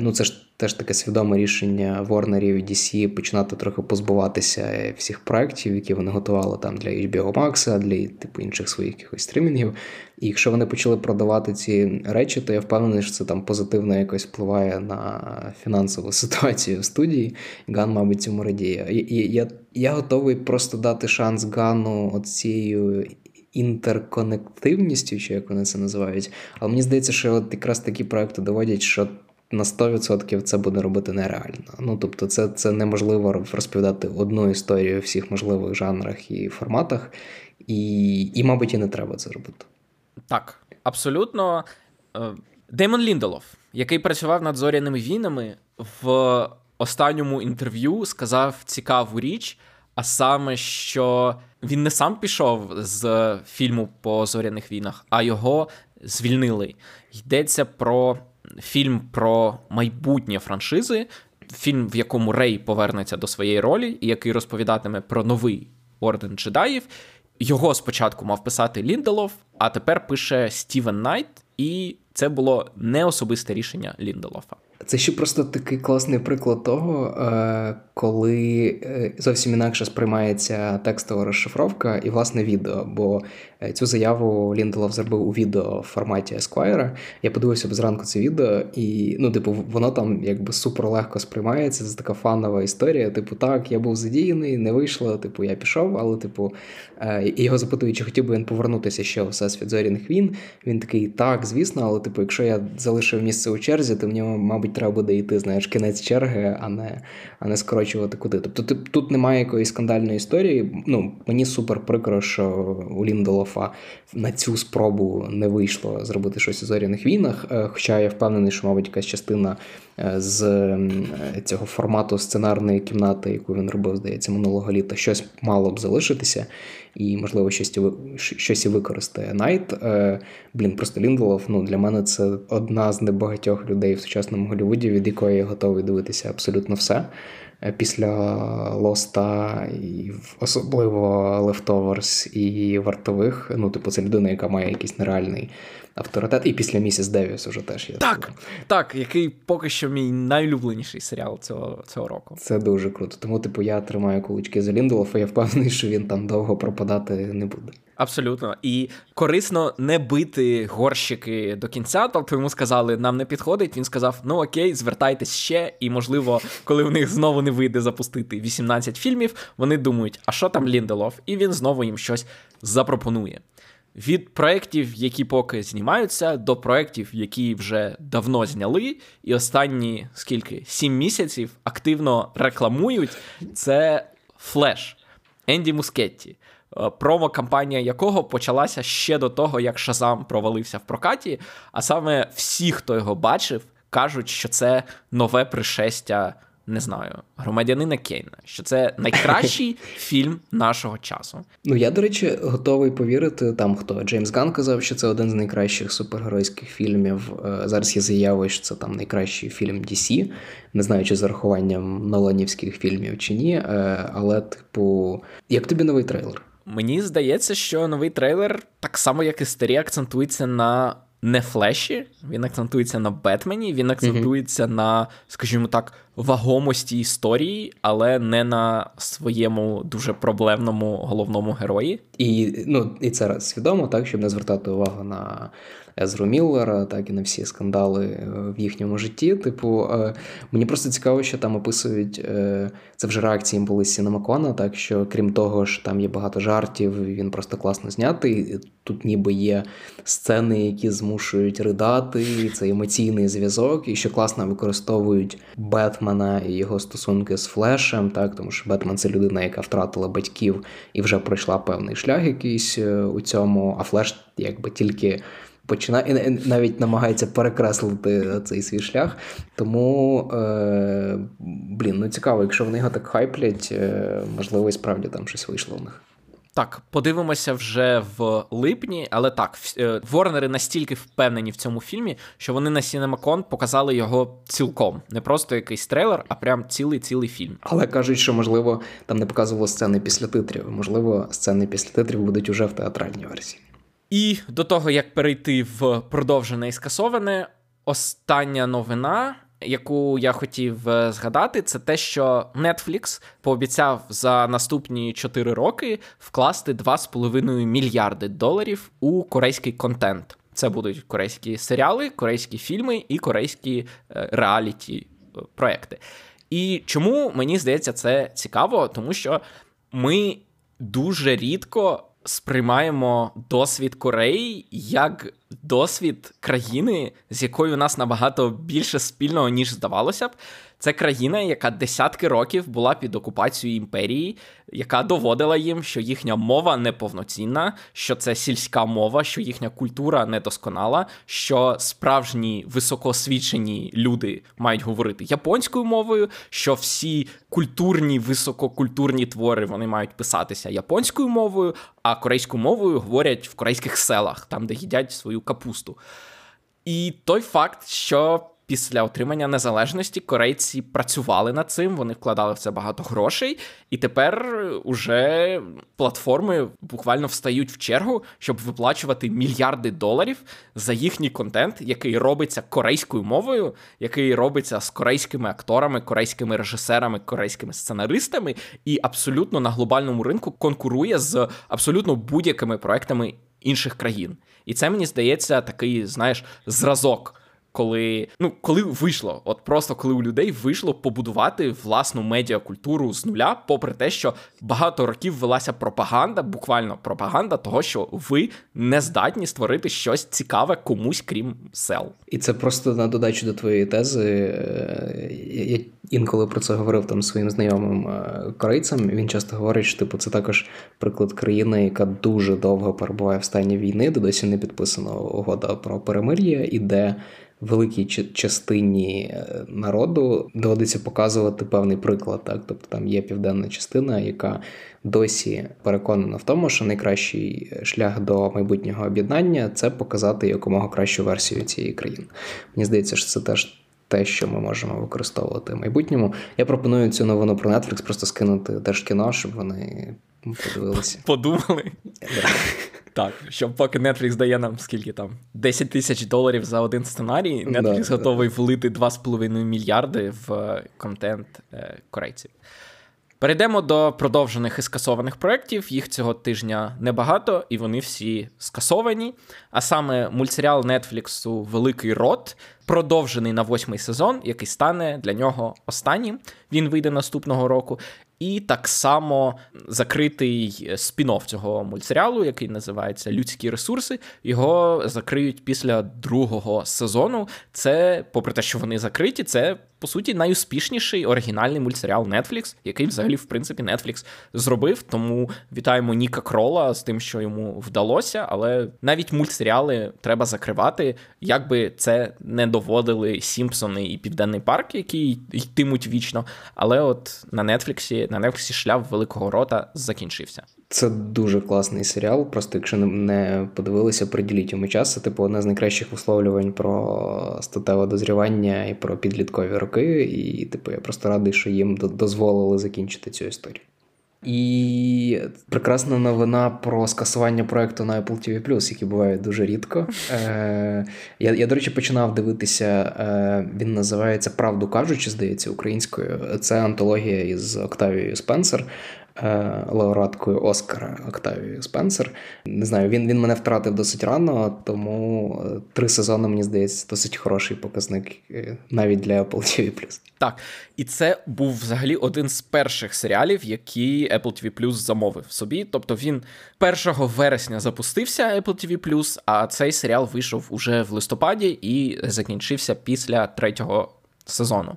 ну, це ж теж таке свідоме рішення Ворнерів і DC починати трохи позбуватися всіх проєктів, які вони готували там для HBO Max, для типу інших своїх якихось стримінгів. І якщо вони почали продавати ці речі, то я впевнений, що це там позитивно якось впливає на фінансову ситуацію в студії. Ган, мабуть, цьому радіє. І я я готовий просто дати шанс Гану от цією інтерконективністю, чи як вони це називають. Але мені здається, що от якраз такі проекти доводять, що на 100% це буде робити нереально. Ну тобто, це це неможливо розповідати одну історію у всіх можливих жанрах і форматах, і, і, мабуть, і не треба це робити. Так, абсолютно. Е, Деймон Лінделов, який працював над зоряними війнами, в останньому інтерв'ю сказав цікаву річ, а саме, що він не сам пішов з фільму по зоряних війнах, а його звільнили. Йдеться про фільм про майбутнє франшизи, фільм, в якому Рей повернеться до своєї ролі, і який розповідатиме про новий орден джедаїв. Його спочатку мав писати Лінделов, а тепер пише Стівен Найт, і це було не особисте рішення Лінделова. Це ще просто такий класний приклад того, е, коли е, зовсім інакше сприймається текстова розшифровка і власне відео. Бо е, цю заяву Лінделов зробив у відео в форматі Esquire. Я подивився зранку це відео, і ну, типу, воно там якби супер легко сприймається. Це така фанова історія. Типу, так, я був задіяний, не вийшло. Типу, я пішов, але типу, його запитують, чи хотів би він повернутися ще у всесвіт зоряних війн. Він такий, так, звісно, але типу, якщо я залишив місце у черзі, то в нього, мабуть, треба буде йти, знаєш, кінець черги, а не а не скорочувати куди. Тобто тут немає якоїсь скандальної історії. Ну, Мені супер прикро, що у Ліндолофа на цю спробу не вийшло зробити щось у зоряних війнах. Е, хоча я впевнений, що, мабуть, якась частина з цього формату сценарної кімнати, яку він робив, здається, минулого літа, щось мало б залишитися і, можливо, щось щось і використає. Найт, е, блін, просто Лінделов, ну, для мене це одна з небагатьох людей в сучасному Голлівуді, від якої я готовий дивитися абсолютно все. Е, після Лоста, і особливо Leftovers і вартових. Ну, типу, це людина, яка має якийсь нереальний авторитет. І після місіс Девіс уже теж є. Так, так, який поки що мій найулюбленіший серіал цього цього року. Це дуже круто. Тому, типу, я тримаю кулички за Ліндолофа, я впевнений, що він там довго пропадати не буде. Абсолютно. І корисно не бити горщики до кінця. Тобто йому сказали, нам не підходить. Він сказав: ну окей, звертайтесь ще. І, можливо, коли в них знову не вийде запустити 18 фільмів, вони думають, а що там Лінделов? І він знову їм щось запропонує. Від проєктів, які поки знімаються, до проєктів, які вже давно зняли, і останні скільки сім місяців активно рекламують, це Флеш Енді Мускетті. Е, промо-кампанія якого почалася ще до того, як Шазам провалився в прокаті. А саме всі, хто його бачив, кажуть, що це нове пришестя. Не знаю, громадянина Кейна, що це найкращий фільм нашого часу. Ну я, до речі, готовий повірити там, хто Джеймс Ган казав, що це один з найкращих супергеройських фільмів. Е, зараз є заяви, що це там найкращий фільм DC. Не знаю, чи з урахуванням Ноланівських фільмів чи ні. Е, але, типу, як тобі новий трейлер? Мені здається, що новий трейлер, так само як і старі, акцентується на не флеші, він акцентується на Бетмені, він акцентується mm-hmm. на, скажімо так, вагомості історії, але не на своєму дуже проблемному головному герої. І ну, і це свідомо, так, щоб не звертати увагу на Езру Міллера, так і на всі скандали е, в їхньому житті. Типу, е, мені просто цікаво, що там описують е, це вже реакції були Сінемакона, так що крім того, що там є багато жартів, він просто класно знятий. Тут ніби є сцени, які змушують ридати, це емоційний зв'язок, і що класно використовують Бетмена і його стосунки з Флешем, так тому що Бетмен це людина, яка втратила батьків і вже пройшла певний шлях якийсь у цьому, а Флеш якби тільки починає і навіть намагається перекреслити цей свій шлях. Тому, е, блін, ну цікаво, якщо вони його так хайплять, е, можливо, і справді там щось вийшло в них. Так, подивимося вже в липні, але так, е, Ворнери настільки впевнені в цьому фільмі, що вони на CinemaCon показали його цілком. Не просто якийсь трейлер, а прям цілий цілий фільм. Але кажуть, що можливо там не показувало сцени після титрів. Можливо, сцени після титрів будуть уже в театральній версії. І до того, як перейти в продовжене і скасоване, остання новина яку я хотів е, згадати, це те, що Netflix пообіцяв за наступні 4 роки вкласти 2,5 мільярди доларів у корейський контент. Це будуть корейські серіали, корейські фільми і корейські е, реаліті е, проекти. І чому мені здається це цікаво, тому що ми дуже рідко сприймаємо досвід Кореї як досвід країни, з якою у нас набагато більше спільного, ніж здавалося б. Це країна, яка десятки років була під окупацією імперії, яка доводила їм, що їхня мова неповноцінна, що це сільська мова, що їхня культура недосконала, що справжні високоосвічені люди мають говорити японською мовою, що всі культурні, висококультурні твори вони мають писатися японською мовою, а корейською мовою говорять в корейських селах, там де їдять свою капусту. І той факт, що після отримання незалежності корейці працювали над цим, вони вкладали в це багато грошей, і тепер уже платформи буквально встають в чергу, щоб виплачувати мільярди доларів за їхній контент, який робиться корейською мовою, який робиться з корейськими акторами, корейськими режисерами, корейськими сценаристами, і абсолютно на глобальному ринку конкурує з абсолютно будь-якими проектами інших країн. І це мені здається такий, знаєш, зразок коли ну коли вийшло, от просто коли у людей вийшло побудувати власну медіакультуру з нуля, попри те, що багато років велася пропаганда, буквально пропаганда того, що ви не здатні створити щось цікаве комусь, крім сел. І це просто на додачу до твоєї тези. Е, я інколи про це говорив там своїм знайомим е, корейцям. Він часто говорить, що типу це також приклад країни, яка дуже довго перебуває в стані війни, де досі не підписана угода про перемир'я, і де великій частині е, народу доводиться показувати певний приклад. Так, тобто там є південна частина, яка досі переконана в тому, що найкращий шлях до майбутнього об'єднання це показати якомога кращу версію цієї країни. Мені здається, що це теж. Те, що ми можемо використовувати в майбутньому. Я пропоную цю новину про Netflix просто скинути Держкіно, щоб вони подивилися. Подумали. Так, щоб поки Netflix дає нам скільки там 10 тисяч доларів за один сценарій, Netflix да, готовий да. влити 2,5 мільярди в е, контент е, корейців. Перейдемо до продовжених і скасованих проєктів. Їх цього тижня небагато, і вони всі скасовані. А саме мультсеріал Нетфліксу Великий рот продовжений на восьмий сезон, який стане для нього останнім. Він вийде наступного року. І так само закритий спін-офф цього мультсеріалу, який називається Людські ресурси. Його закриють після другого сезону. Це, попри те, що вони закриті, це по суті найуспішніший оригінальний мультсеріал Netflix, який взагалі, в принципі, Netflix зробив. Тому вітаємо Ніка Крола з тим, що йому вдалося. Але навіть мультсеріали треба закривати, як би це не доводили Сімпсони і Південний Парк, які йтимуть вічно. Але от на Нетфліксі на Нетфліксі шлях великого рота закінчився. Це дуже класний серіал. Просто якщо не подивилися, приділіть йому час. Це типу одне з найкращих висловлювань про статеве дозрівання і про підліткові роки. І, типу, я просто радий, що їм дозволили закінчити цю історію. І прекрасна новина про скасування проекту на Apple TV+, які бувають дуже рідко. Е, Я, я, до речі, починав дивитися. е, Він називається Правду кажучи, здається, українською. Це антологія із Октавією Спенсер. Е, лауреаткою Оскара Октавією Спенсер. Не знаю, він він мене втратив досить рано, тому е, три сезони, мені здається, досить хороший показник е, навіть для Apple TV+. Так, і це був взагалі один з перших серіалів, які Apple TV замовив собі. Тобто він 1 вересня запустився Apple TV+, а цей серіал вийшов уже в листопаді і закінчився після третього сезону.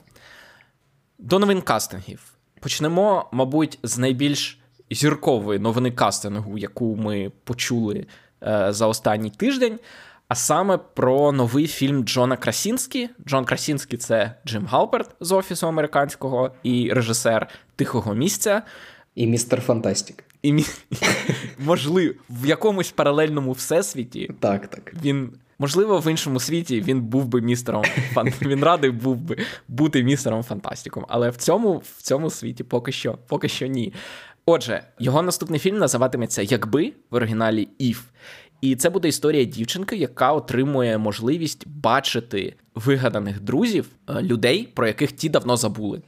До новин кастингів. Почнемо, мабуть, з найбільш зіркової новини кастингу, яку ми почули е, за останній тиждень. А саме про новий фільм Джона Красінскі. Джон Красінський це Джим Галперт з офісу американського і режисер Тихого місця. І містер Фантастік. І мі... можливо, в якомусь паралельному всесвіті. Так, так. Він Можливо, в іншому світі він був би містером фан... Він радий був би бути містером фантастиком, але в цьому в цьому світі поки що поки що ні. Отже, його наступний фільм називатиметься Якби в оригіналі If. І це буде історія дівчинки, яка отримує можливість бачити вигаданих друзів, е, людей, про яких ті давно забули.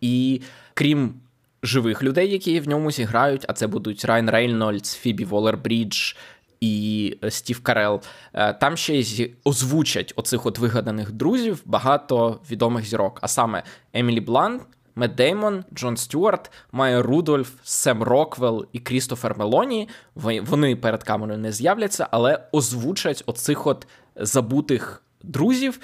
І крім живих людей, які в ньому зіграють, а це будуть Райан Рейнольдс, Фібі Волер-Брідж і е, Стів Карел. Е, там ще й озвучать оцих от вигаданих друзів багато відомих зірок, а саме Емілі Блант, Мет Деймон, Джон Стюарт, Майя Рудольф, Сем Роквелл і Крістофер Мелоні. Вони перед камерою не з'являться, але озвучать оцих от забутих друзів.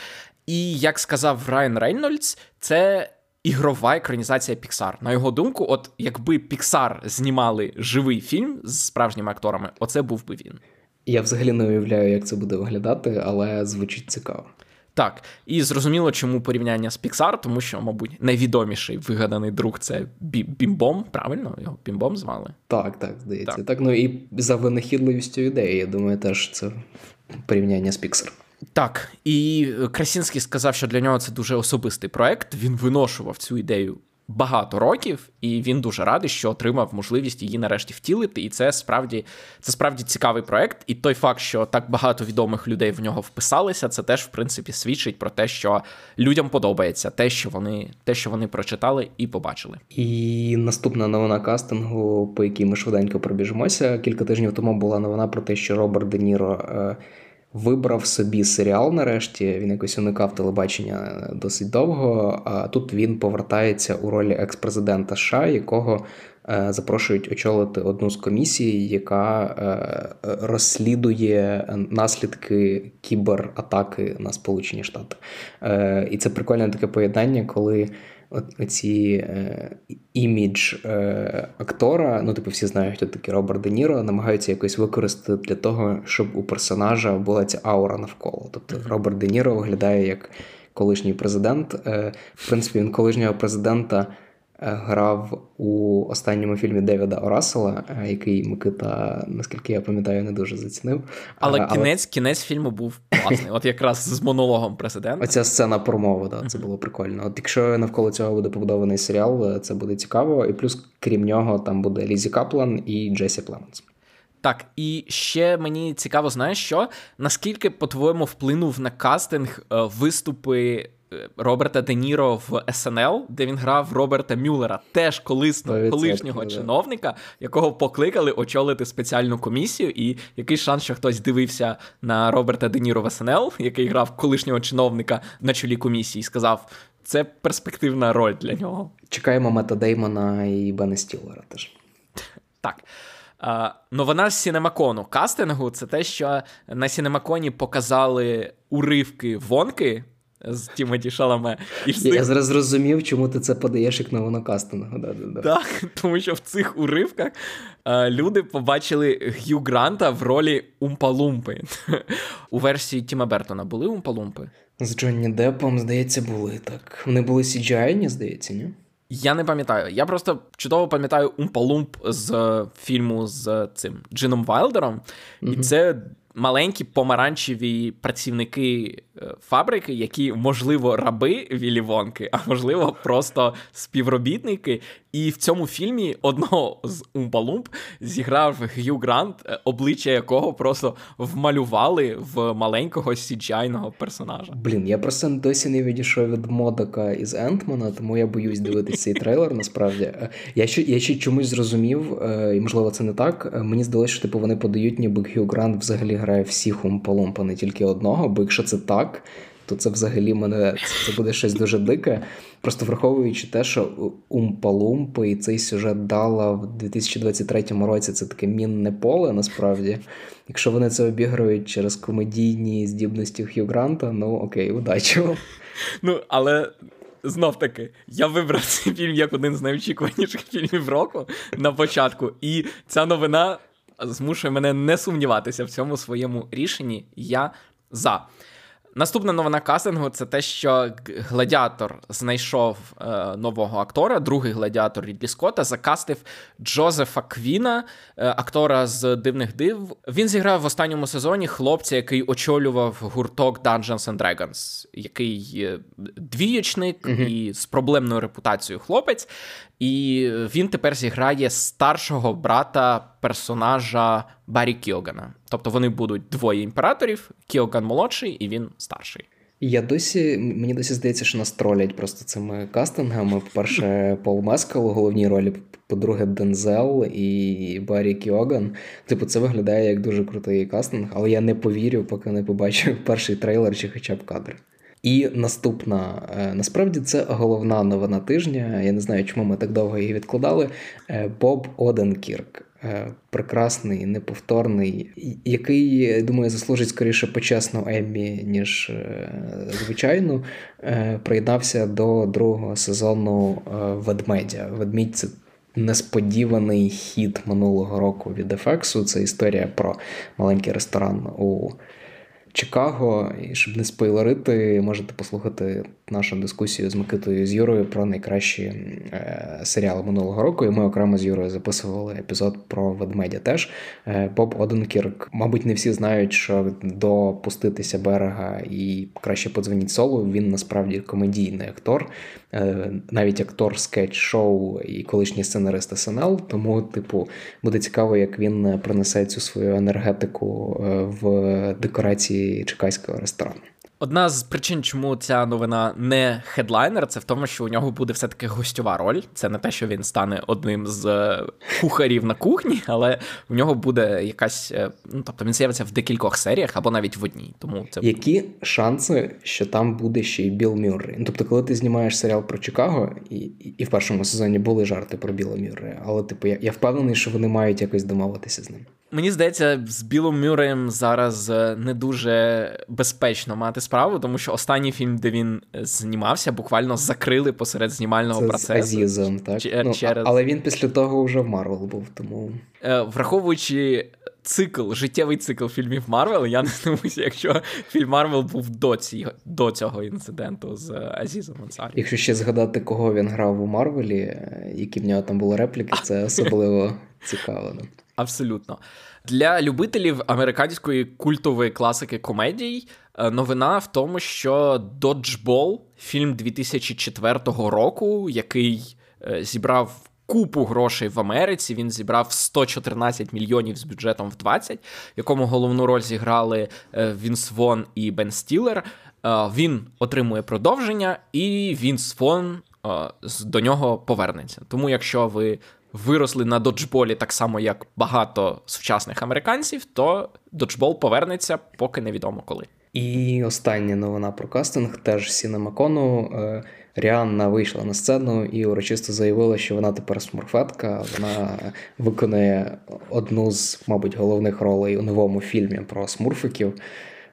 І як сказав Райан Рейнольдс, це ігрова екранізація Pixar. На його думку, от якби Pixar знімали живий фільм з справжніми акторами, оце був би він. Я взагалі не уявляю, як це буде виглядати, але звучить цікаво. Так, і зрозуміло, чому порівняння з Pixar, тому що, мабуть, найвідоміший вигаданий друг це Бімбом. Правильно його Бімбом звали? Так, так, здається. Так. так, ну і за винахідливістю ідеї, я думаю, теж це порівняння з Pixar. Так, і Красінський сказав, що для нього це дуже особистий проект. Він виношував цю ідею багато років, і він дуже радий, що отримав можливість її нарешті втілити. І це справді це справді цікавий проект. І той факт, що так багато відомих людей в нього вписалися, це теж в принципі свідчить про те, що людям подобається те, що вони те, що вони прочитали і побачили. І наступна новина кастингу, по якій ми швиденько пробіжимося. Кілька тижнів тому була новина про те, що Роберт Де Ніро е, Вибрав собі серіал нарешті, він якось уникав телебачення досить довго. А тут він повертається у ролі екс-президента США, якого е, запрошують очолити одну з комісій, яка е, розслідує наслідки кібератаки на Сполучені Штати. Е, і це прикольне таке поєднання, коли оці е, імідж е, актора, ну типу всі знають, хто такий Роберт Де Ніро, намагаються якось використати для того, щоб у персонажа була ця аура навколо. Тобто. Роберт Де Ніро виглядає як колишній президент. Е, в принципі, він колишнього президента. Е, грав у останньому фільмі Девіда Орасела, е, який Микита, наскільки я пам'ятаю, не дуже зацінив. Але, Але... кінець кінець фільму був класний. От якраз з монологом президента. Оця сцена промови, да, це було прикольно. От якщо навколо цього буде побудований серіал, е, це буде цікаво. І плюс, крім нього, там буде Лізі Каплан і Джесі Племенс. Так, і ще мені цікаво, знаєш що? Наскільки, по-твоєму, вплинув на кастинг виступи Роберта Де Ніро в СНЛ, де він грав Роберта Мюллера, теж колисно, колишнього да. чиновника, якого покликали очолити спеціальну комісію. І який шанс, що хтось дивився на Роберта Де Ніро в СНЛ, який грав колишнього чиновника на чолі комісії, і сказав: це перспективна роль для нього. Чекаємо Мета Деймона і Бена Стілера теж. Так. Uh, новина з Сінемакону кастингу це те, що на Сінемаконі показали уривки Вонки з Тімоті Шаламе. І всіх... Я зараз зрозумів, чому ти це подаєш як новину кастингу. Да, да, да. Так, тому що в цих уривках е, люди побачили Г'ю Гранта в ролі Умпалумпи. У версії Тіма Бертона були Умпалумпи? З Джонні Деппом, здається, були так. Вони були CGI, здається, ні? Я не пам'ятаю. Я просто чудово пам'ятаю Умпалумп з фільму з цим Джином Вайлдером, mm-hmm. і це маленькі помаранчеві працівники е, фабрики, які, можливо, раби Вілі Вонки, а можливо, просто співробітники. І в цьому фільмі одного з Умпалумп зіграв Г'ю Грант, е, обличчя якого просто вмалювали в маленького cgi персонажа. Блін, я просто досі не відійшов від модока із Ентмана, тому я боюсь дивитися цей трейлер. Насправді е, я ще я ще чомусь зрозумів, і можливо це не так. Мені здалося, що типу вони подають, ніби Г'ю Грант взагалі грає всіх умпалумпа, не тільки одного, бо якщо це так, то це взагалі мене це буде щось дуже дике. Просто враховуючи те, що Умпалумпи і цей сюжет дала в 2023 році це таке мінне поле, насправді. Якщо вони це обіграють через комедійні здібності Хью Гранта, ну окей, удачі. Ну, але. Знов таки, я вибрав цей фільм як один з найочікуваніших фільмів року на початку, і ця новина змушує мене не сумніватися в цьому своєму рішенні. Я за. Наступна новина кастингу це те, що гладіатор знайшов е, нового актора, другий гладіатор Рідлі Скотта, закастив Джозефа Квіна, е, актора з дивних див. Він зіграв в останньому сезоні хлопця, який очолював гурток Dungeons and Dragons, який двієчник mm-hmm. і з проблемною репутацією хлопець. І він тепер зіграє старшого брата персонажа Барі Кіогана. Тобто вони будуть двоє імператорів, Кіоган молодший і він старший. Я досі, мені досі здається, що нас тролять просто цими кастингами. По-перше, Пол Мескал у головній ролі, по-друге, Дензел і Баррі Кіоган. Типу, це виглядає як дуже крутий кастинг, але я не повірю, поки не побачу перший трейлер чи хоча б кадр. І наступна, е, насправді, це головна новина тижня. Я не знаю, чому ми так довго її відкладали. Е, Боб Оденкірк. Е, прекрасний, неповторний, який, думаю, заслужить скоріше почесну Еммі, ніж звичайну, приєднався до другого сезону ведмедя. Ведмідь це несподіваний хід минулого року від FX. Це історія про маленький ресторан у Чикаго, і щоб не спойлерити, можете послухати нашу дискусію з Микитою з Юрою про найкращі е, серіали минулого року. І ми окремо з Юрою записували епізод про ведмедя. Теж е, Боб Оденкірк. Мабуть, не всі знають, що до пуститися берега і краще подзвоніть солу. Він насправді комедійний актор, е, навіть актор скетч-шоу і колишній сценарист СНЛ. Тому, типу, буде цікаво, як він принесе цю свою енергетику е, в декорації чекайського ресторану. Одна з причин, чому ця новина не хедлайнер, це в тому, що у нього буде все-таки гостьова роль. Це не те, що він стане одним з е, кухарів на кухні, але в нього буде якась. Е, ну тобто він з'явиться в декількох серіях або навіть в одній. Тому це які шанси, що там буде ще й Біл Мюррей? Ну, Тобто, коли ти знімаєш серіал про Чикаго, і і в першому сезоні були жарти про Біла Мюррея, але типу я, я впевнений, що вони мають якось домовитися з ним. Мені здається, з Білом Мюреєм зараз е, не дуже безпечно мати справу, тому що останній фільм, де він е, знімався, буквально закрили посеред знімального Це процесу. З Азізом, так? Ч- ну, через... Але він після того вже в Марвел був, тому. Е, враховуючи цикл, життєвий цикл фільмів Марвел, я не здивуюся, якщо фільм Марвел був до ці, до цього інциденту з Азізом Ансарі. Якщо ще згадати, кого він грав у Марвелі, які в нього там були репліки, це особливо цікаво. Абсолютно. Для любителів американської культової класики комедій е, новина в тому, що Dodgeball, фільм 2004 року, який е, зібрав купу грошей в Америці. Він зібрав 114 мільйонів з бюджетом в 20, в якому головну роль зіграли е, Вінс Вон і Бен Стілер. Він отримує продовження, і Вінс Вон до нього повернеться. Тому, якщо ви виросли на доджболі так само, як багато сучасних американців, то доджбол повернеться, поки невідомо коли. І остання новина про кастинг теж Сінемакону. Е, Ріанна вийшла на сцену і урочисто заявила, що вона тепер смурфетка. Вона виконує одну з, мабуть, головних ролей у новому фільмі про смурфиків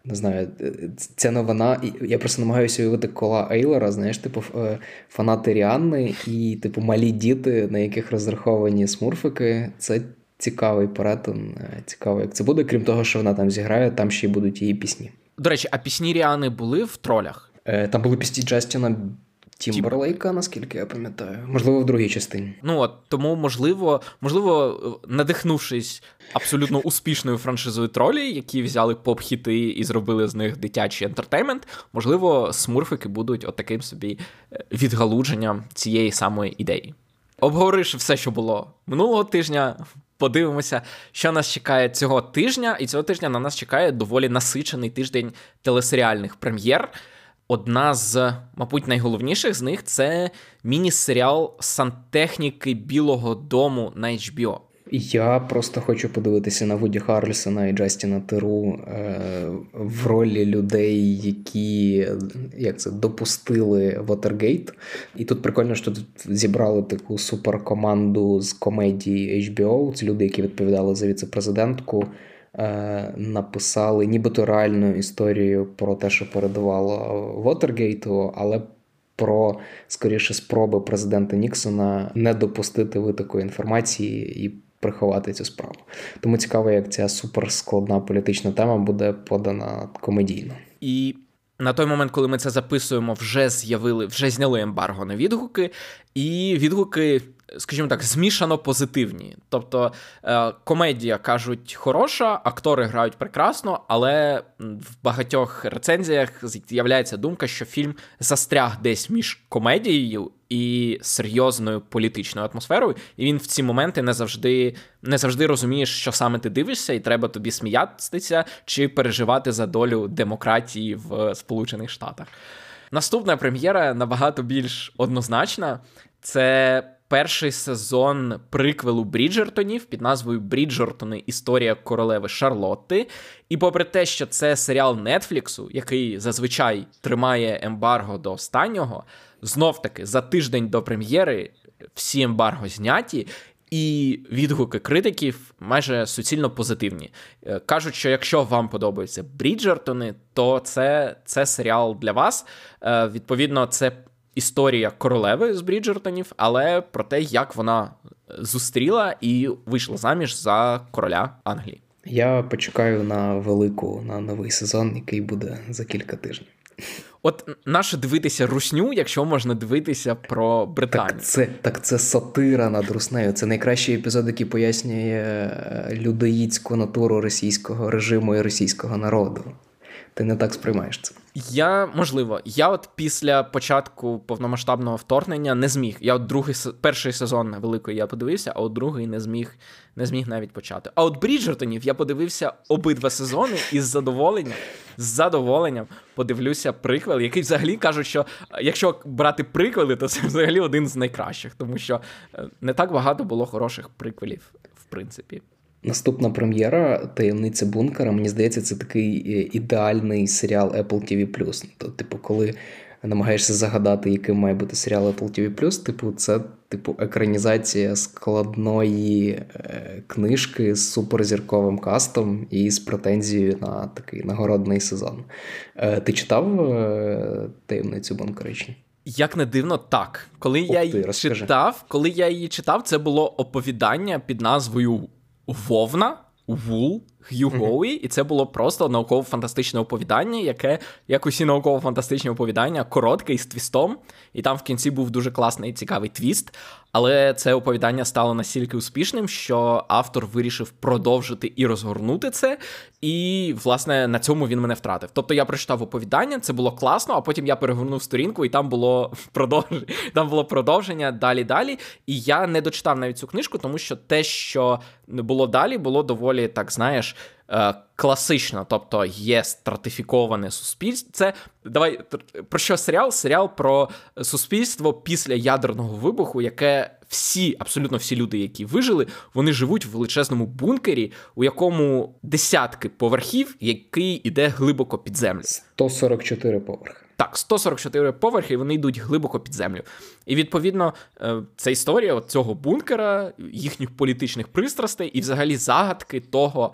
не знаю, е, ця новина. Я просто намагаюся уявити кола Ейлера, знаєш, типу е, фанати Ріанни і, типу, малі діти, на яких розраховані смурфики. Це цікавий перетин. Е, цікаво, як це буде. Крім того, що вона там зіграє, там ще й будуть її пісні. До речі, а пісні Ріани були в тролях? Там були пісні Джастіна Тімберлейка, наскільки я пам'ятаю, можливо, в другій частині. Ну от тому, можливо, можливо, надихнувшись абсолютно успішною франшизою тролі, які взяли поп-хіти і зробили з них дитячий ентертеймент, можливо, смурфики будуть от таким собі е, відгалудженням цієї самої ідеї. Обговоривши все, що було минулого тижня. Подивимося, що нас чекає цього тижня, і цього тижня на нас чекає доволі насичений тиждень телесеріальних прем'єр. Одна з, мабуть, найголовніших з них це міні-серіал сантехніки Білого Дому на HBO. Я просто хочу подивитися на Вуді Харлісона і Джастіна Теру е, в ролі людей, які як це допустили Watergate. І тут прикольно, що тут зібрали таку суперкоманду з комедії HBO. Це люди, які відповідали за віце-президентку. Е, написали нібито реальну історію про те, що передавало Вотергейту, але про скоріше спроби президента Ніксона не допустити витоку інформації і приховати цю справу. Тому цікаво, як ця суперскладна політична тема буде подана комедійно. І на той момент, коли ми це записуємо, вже з'явили, вже зняли ембарго на відгуки, і відгуки скажімо так, змішано позитивні. Тобто е, комедія кажуть хороша, актори грають прекрасно, але в багатьох рецензіях з'являється думка, що фільм застряг десь між комедією і серйозною політичною атмосферою, і він в ці моменти не завжди не завжди розумієш, що саме ти дивишся, і треба тобі сміятися чи переживати за долю демократії в Сполучених Штатах. Наступна прем'єра набагато більш однозначна. Це перший сезон приквелу Бріджертонів під назвою Бріджертони Історія королеви Шарлотти. І попри те, що це серіал Нетфліксу, який зазвичай тримає ембарго до останнього, знов таки за тиждень до прем'єри всі ембарго зняті. І відгуки критиків майже суцільно позитивні. Е, кажуть, що якщо вам подобаються Бріджертони, то це це серіал для вас. Е, відповідно, це історія королеви з Бріджертонів, але про те, як вона зустріла і вийшла заміж за короля Англії. Я почекаю на велику на новий сезон, який буде за кілька тижнів. От наше дивитися русню, якщо можна дивитися про Британію. Так це так це сатира над руснею. Це найкращий епізод, який пояснює е, людоїдську натуру російського режиму і російського народу. Ти не так сприймаєш це. Я можливо, я от після початку повномасштабного вторгнення не зміг. Я от другий перший сезон великої я подивився, а от другий не зміг не зміг навіть почати. А от Бріджертонів я подивився обидва сезони і з задоволенням з задоволенням подивлюся приквел, який взагалі кажуть, що якщо брати приквели, то це взагалі один з найкращих, тому що е, не так багато було хороших приквелів, в принципі. Наступна прем'єра таємниця бункера. Мені здається, це такий е, ідеальний серіал Apple TV+. То, типу, коли намагаєшся загадати, яким має бути серіал Apple TV+, типу, це типу екранізація складної е, книжки з суперзірковим кастом і з претензією на такий нагородний сезон. Е, ти читав таємницю бункеричні? Як не дивно, так. Коли Ух я її читав, коли я її читав, це було оповідання під назвою Вовна, Вул, Х'ю Гоуі, і це було просто науково-фантастичне оповідання, яке, як усі науково-фантастичні оповідання, коротке і з твістом. І там в кінці був дуже класний і цікавий твіст. Але це оповідання стало настільки успішним, що автор вирішив продовжити і розгорнути це. І, власне, на цьому він мене втратив. Тобто я прочитав оповідання, це було класно, а потім я перегорнув сторінку, і там було продовження, там було продовження далі-далі. І я не дочитав навіть цю книжку, тому що те, що було далі, було доволі, так знаєш. Е, класично, тобто є стратифіковане суспільство. Це давай про що серіал? Серіал про суспільство після ядерного вибуху, яке всі, абсолютно всі люди, які вижили, вони живуть в величезному бункері, у якому десятки поверхів, який іде глибоко під землю. 144 поверхи. Так, 144 поверхи, і вони йдуть глибоко під землю. І відповідно, це історія цього бункера, їхніх політичних пристрастей і, взагалі, загадки того,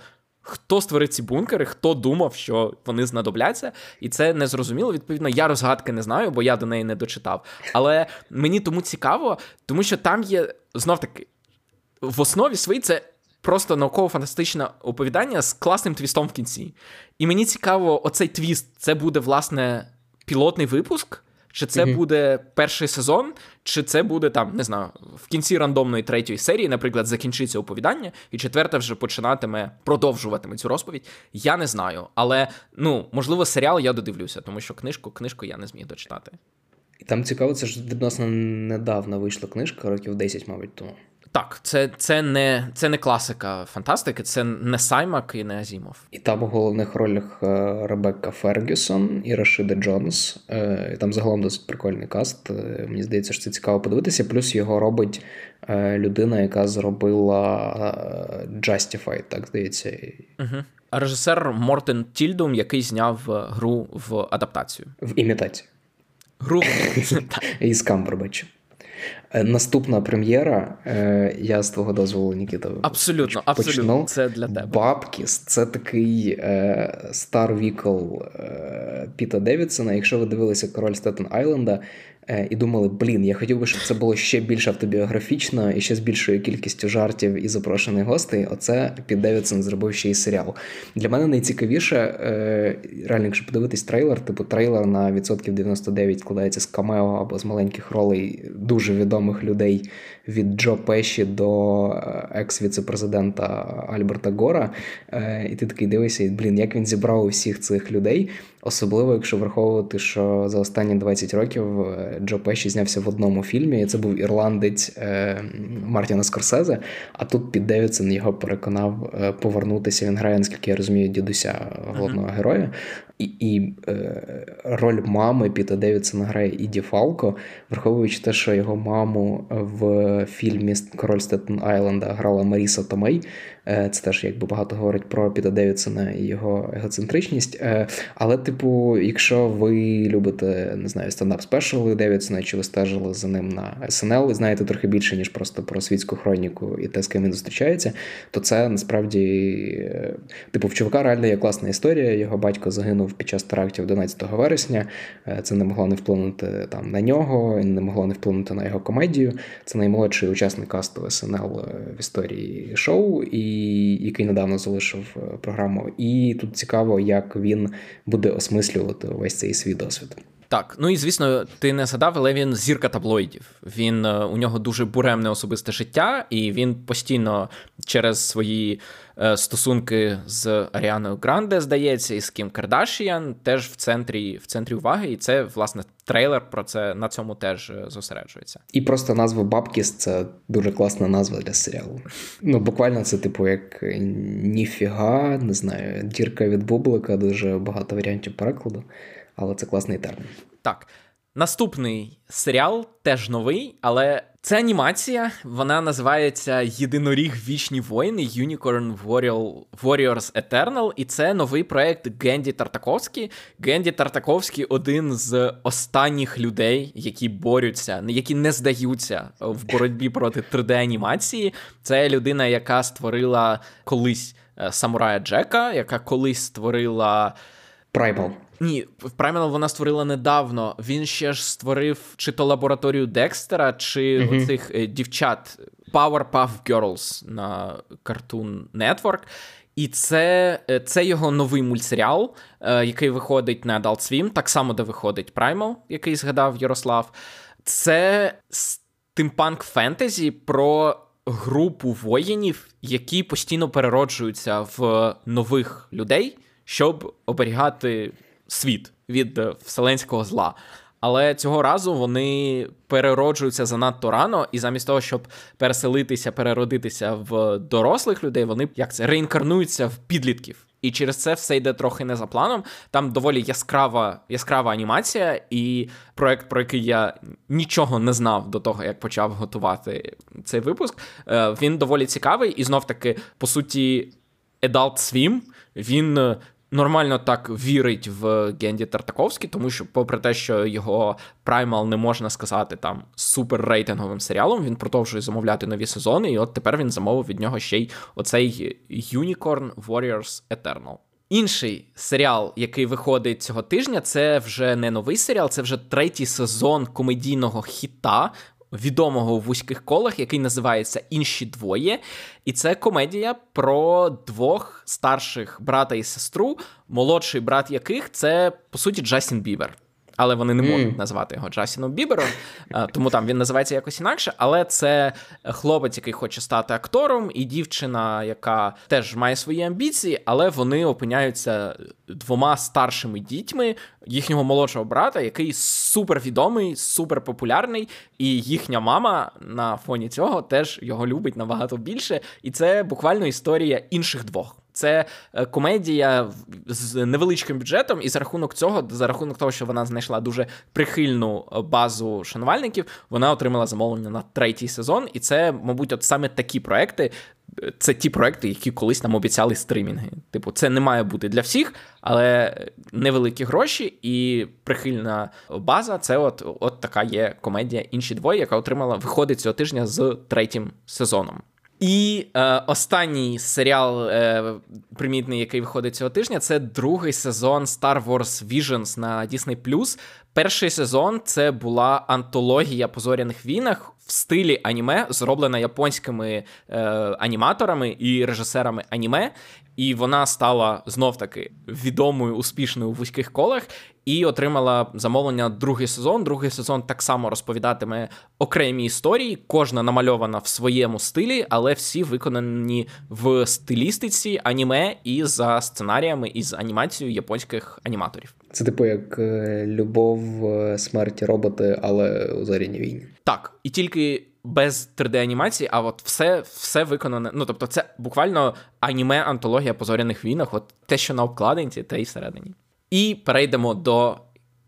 Хто створив ці бункери, хто думав, що вони знадобляться, і це не зрозуміло. Відповідно, я розгадки не знаю, бо я до неї не дочитав. Але мені тому цікаво, тому що там є знов таки в основі своїй це просто науково-фантастичне оповідання з класним твістом в кінці. І мені цікаво, оцей твіст це буде власне пілотний випуск. Чи це mm-hmm. буде перший сезон, чи це буде там, не знаю, в кінці рандомної третьої серії, наприклад, закінчиться оповідання, і четверта вже починатиме продовжуватиме цю розповідь. Я не знаю. Але ну, можливо, серіал я додивлюся, тому що книжку книжку я не зміг дочитати. І там цікаво, це ж відносно недавно вийшла книжка, років 10, мабуть, тому. Так, це це, не це не класика фантастики, це не Саймак і не Азімов. І там у головних ролях е, Ребекка Фергюсон і Рашида Джонс. Е, там загалом досить прикольний каст. Е, мені здається, що це цікаво подивитися. Плюс його робить людина, яка зробила Justified, так здається. Угу. Режисер Мортен Тільдум, який зняв гру в адаптацію. В імітацію. Гру із Камбербечем. Е, наступна прем'єра, е, я з твого дозволу, Нікіта, абсолютно, почну. абсолютно, це для тебе. Bupkis це такий star vehicle Піта Девідсона. Якщо ви дивилися король Стетен Айленда, е, і думали, блін, я хотів би, щоб це було ще більш автобіографічно і ще з більшою кількістю жартів і запрошених гостей. Оце Піт Девідсон зробив ще й серіал. Для мене найцікавіше, е, реально, якщо подивитись трейлер, типу трейлер на відсотків 99 складається з камео або з маленьких ролей дуже відомих людей від Джо Пеші до е, екс-віцепрезидента Альберта Гора. І ти такий дивишся, блін, як він зібрав усіх цих людей. Особливо, якщо враховувати, що за останні 20 років е, Джо Пеші знявся в одному фільмі, і це був ірландець е, Мартіна Скорсезе. А тут Піт Девідсон його переконав е, повернутися. Він грає, наскільки я розумію, дідуся головного uh-huh. героя. І і е, роль мами Піта Девідсона грає Іді Фалко, враховуючи те, що його маму в фільмі Король Стетен Айленда грала Маріса Томей. Е, це теж якби багато говорить про Піта Девідсона і його егоцентричність. Е, але, типу, якщо ви любите не знаю, стендап special и Девідсона, чи ви стежили за ним на SNL і знаєте трохи більше, ніж просто про світську хроніку і те, з ким він зустрічається, то це насправді, е, типу, в чувака реально є класна історія. Його батько загинув під час терактів 11 вересня. Це не могло не вплинути там на нього, не могло не вплинути на його комедію. Це наймолодший учасник касту СНЛ в історії шоу. і який недавно залишив е, програму. І тут цікаво, як він буде осмислювати весь цей свій досвід. Так, ну і звісно, ти не згадав, але він зірка таблоїдів. Він е, у нього дуже буремне особисте життя, і він постійно через свої е, стосунки з Аріаною Гранде, здається, і з Кім Кардашіян теж в центрі в центрі уваги. І це власне трейлер про це на цьому теж е, зосереджується. І просто назва Бабкіс це дуже класна назва для серіалу. Ну буквально це, типу, як ніфіга, не знаю, дірка від бублика, дуже багато варіантів перекладу але це класний термін. Так. Наступний серіал теж новий, але це анімація. Вона називається Єдиноріг Вічні воїни Unicorn Warriors Eternal. І це новий проект Генді Тартаковський. Генді Тартаковський один з останніх людей, які борються, які не здаються в боротьбі проти 3D-анімації. Це людина, яка створила колись е, Самурая Джека, яка колись створила. Primal. Ні, Primal вона створила недавно. Він ще ж створив чи то лабораторію Декстера, чи mm-hmm. оцих е, дівчат Powerpuff Girls на Cartoon Network. І це е, це його новий мультсеріал, е, який виходить на Adult Swim, так само, де виходить Primal, який згадав Ярослав. Це стимпанк фентезі про групу воїнів, які постійно перероджуються в нових людей, щоб оберігати світ від е, вселенського зла. Але цього разу вони перероджуються занадто рано, і замість того, щоб переселитися, переродитися в дорослих людей, вони як це реінкарнуються в підлітків. І через це все йде трохи не за планом. Там доволі яскрава яскрава анімація, і проект, про який я нічого не знав до того, як почав готувати цей випуск. Е, він доволі цікавий, і знов таки, по суті, Adult Swim, він е, нормально так вірить в Генді Тартаковський, тому що, попри те, що його Primal не можна сказати там супер рейтинговим серіалом, він продовжує замовляти нові сезони, і от тепер він замовив від нього ще й оцей Unicorn Warriors Eternal. Інший серіал, який виходить цього тижня, це вже не новий серіал, це вже третій сезон комедійного хіта відомого в вузьких колах, який називається Інші двоє. І це комедія про двох старших брата і сестру, молодший брат яких це по суті Джастін Бібер але вони не можуть mm. назвати його Джасіном Бібером, е, тому там він називається якось інакше. Але це хлопець, який хоче стати актором, і дівчина, яка теж має свої амбіції, але вони опиняються двома старшими дітьми їхнього молодшого брата, який супервідомий, суперпопулярний, і їхня мама на фоні цього теж його любить набагато більше. І це буквально історія інших двох. Це е, комедія з невеличким бюджетом, і за рахунок цього, за рахунок того, що вона знайшла дуже прихильну е, базу шанувальників, вона отримала замовлення на третій сезон. І це, мабуть, от саме такі проекти. Е, це ті проекти, які колись нам обіцяли стрімінги. Типу, це не має бути для всіх, але невеликі гроші і прихильна база. Це от от така є комедія інші двоє, яка отримала виходить цього тижня з третім сезоном. І е, останній серіал е, примітний, який виходить цього тижня, це другий сезон Star Wars Visions на Disney+. Перший сезон це була антологія по зоряних війнах в стилі аніме, зроблена японськими е, аніматорами і режисерами аніме. І вона стала знов таки відомою, успішною у вузьких колах і отримала замовлення другий сезон. Другий сезон так само розповідатиме окремі історії, кожна намальована в своєму стилі, але всі виконані в стилістиці аніме і за сценаріями і з анімацією японських аніматорів. Це типу як е, любов, е, смерті роботи, але у зоряній війні. Так, і тільки без 3D-анімації, а от все все виконане. Ну, тобто, це буквально аніме-антологія по зоряних війнах, от те, що на обкладинці, те і всередині. І перейдемо до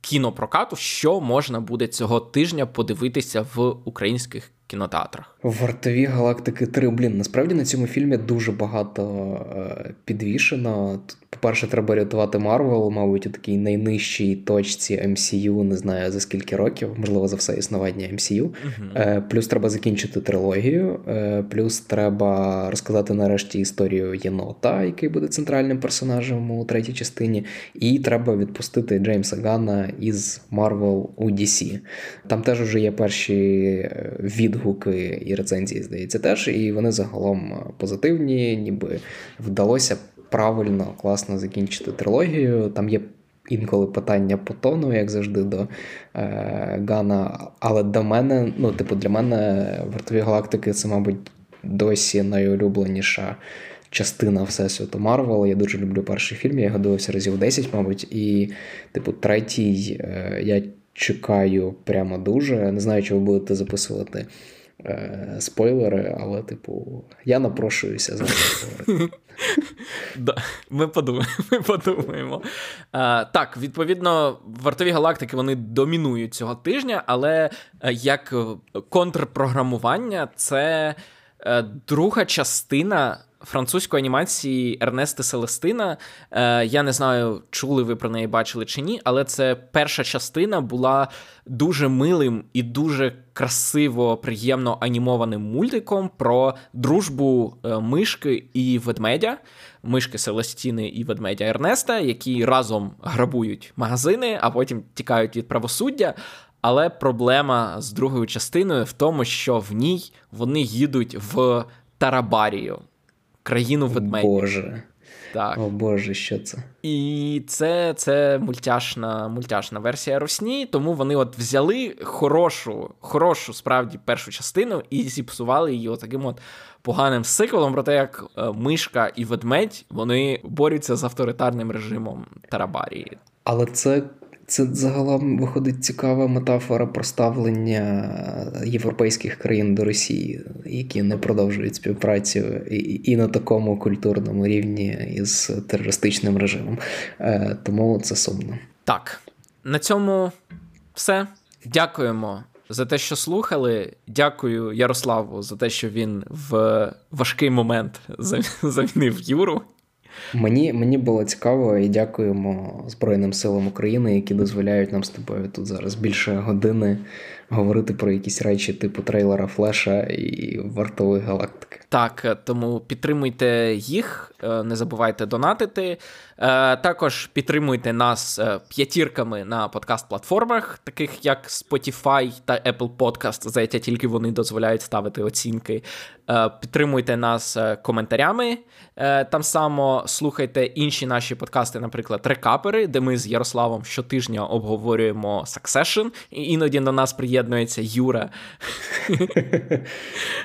кінопрокату, що можна буде цього тижня подивитися в українських кінотеатрах. Вартові галактики 3. Блін, насправді на цьому фільмі дуже багато е, підвішено. Тут, по-перше, треба рятувати Марвел, мабуть, у такій найнижчій точці MCU, не знаю за скільки років, можливо, за все існування MCU. Uh-huh. Е, плюс треба закінчити трилогію, е, плюс треба розказати нарешті історію єнота, який буде центральним персонажем у третій частині. І треба відпустити Джеймса Ганна із Марвел у DC. Там теж вже є перші е, відгуки і рецензії, здається, теж. І вони загалом позитивні, ніби вдалося правильно, класно закінчити трилогію. Там є інколи питання по тону, як завжди, до е, Гана. Але до мене, ну, типу, для мене вартові галактики це, мабуть, досі найулюбленіша. Частина Всесвіту Марвел. Я дуже люблю перший фільм, я його дивився разів 10, мабуть. І, типу, третій е, я чекаю прямо дуже. Не знаю, чи ви будете записувати е, спойлери, але, типу, я напрошуюся говорити. Ми подумаємо. Ми подумаємо. А, Так, відповідно, вартові галактики вони домінують цього тижня, але е, як контрпрограмування, це е, друга частина французької анімації Ернести Селестина. Е, Я не знаю, чули ви про неї бачили чи ні, але це перша частина була дуже милим і дуже красиво, приємно анімованим мультиком про дружбу е, мишки і ведмедя, мишки Селестіни і ведмедя Ернеста, які разом грабують магазини, а потім тікають від правосуддя. Але проблема з другою частиною в тому, що в ній вони їдуть в Тарабарію країну ведмедів. Боже. Так. О Боже, що це? І це це мультяшна мультяшна версія Русні, тому вони от взяли хорошу, хорошу справді першу частину і зіпсували її таким от поганим сиквелом про те, як е, мишка і ведмедь вони борються з авторитарним режимом Тарабарії. Але це це загалом виходить цікава метафора проставлення європейських країн до Росії, які не продовжують співпрацю і, і на такому культурному рівні із терористичним режимом. Е, тому це сумно. Так, на цьому все. Дякуємо. За те, що слухали, дякую Ярославу за те, що він в важкий момент замінив Юру. Мені мені було цікаво і дякуємо Збройним силам України, які дозволяють нам з тобою тут зараз більше години говорити про якісь речі, типу трейлера Флеша і вартової галактики. Так, тому підтримуйте їх, е, не забувайте донатити. Е, також підтримуйте нас е, п'ятірками на подкаст-платформах, таких як Spotify та Apple Podcast, за яке тільки вони дозволяють ставити оцінки. Підтримуйте нас коментарями. Там само слухайте інші наші подкасти, наприклад, рекапери, де ми з Ярославом щотижня обговорюємо Succession, і іноді до нас приєднується Юра.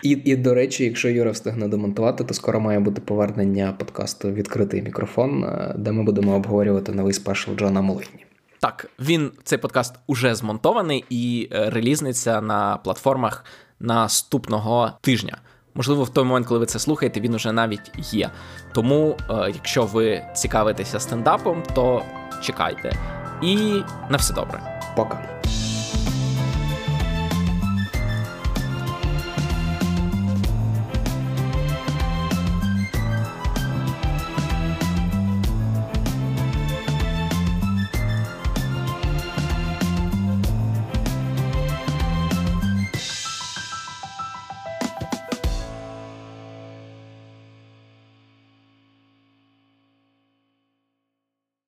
І, і до речі, якщо Юра встигне демонтувати, то скоро має бути повернення подкасту Відкритий мікрофон, е, де ми будемо обговорювати новий спешл Джона Молині. Так, він цей подкаст уже змонтований і е, релізниться на платформах наступного тижня. Можливо, в той момент, коли ви це слухаєте, він уже навіть є. Тому, е, якщо ви цікавитеся стендапом, то чекайте. І на все добре. Пока.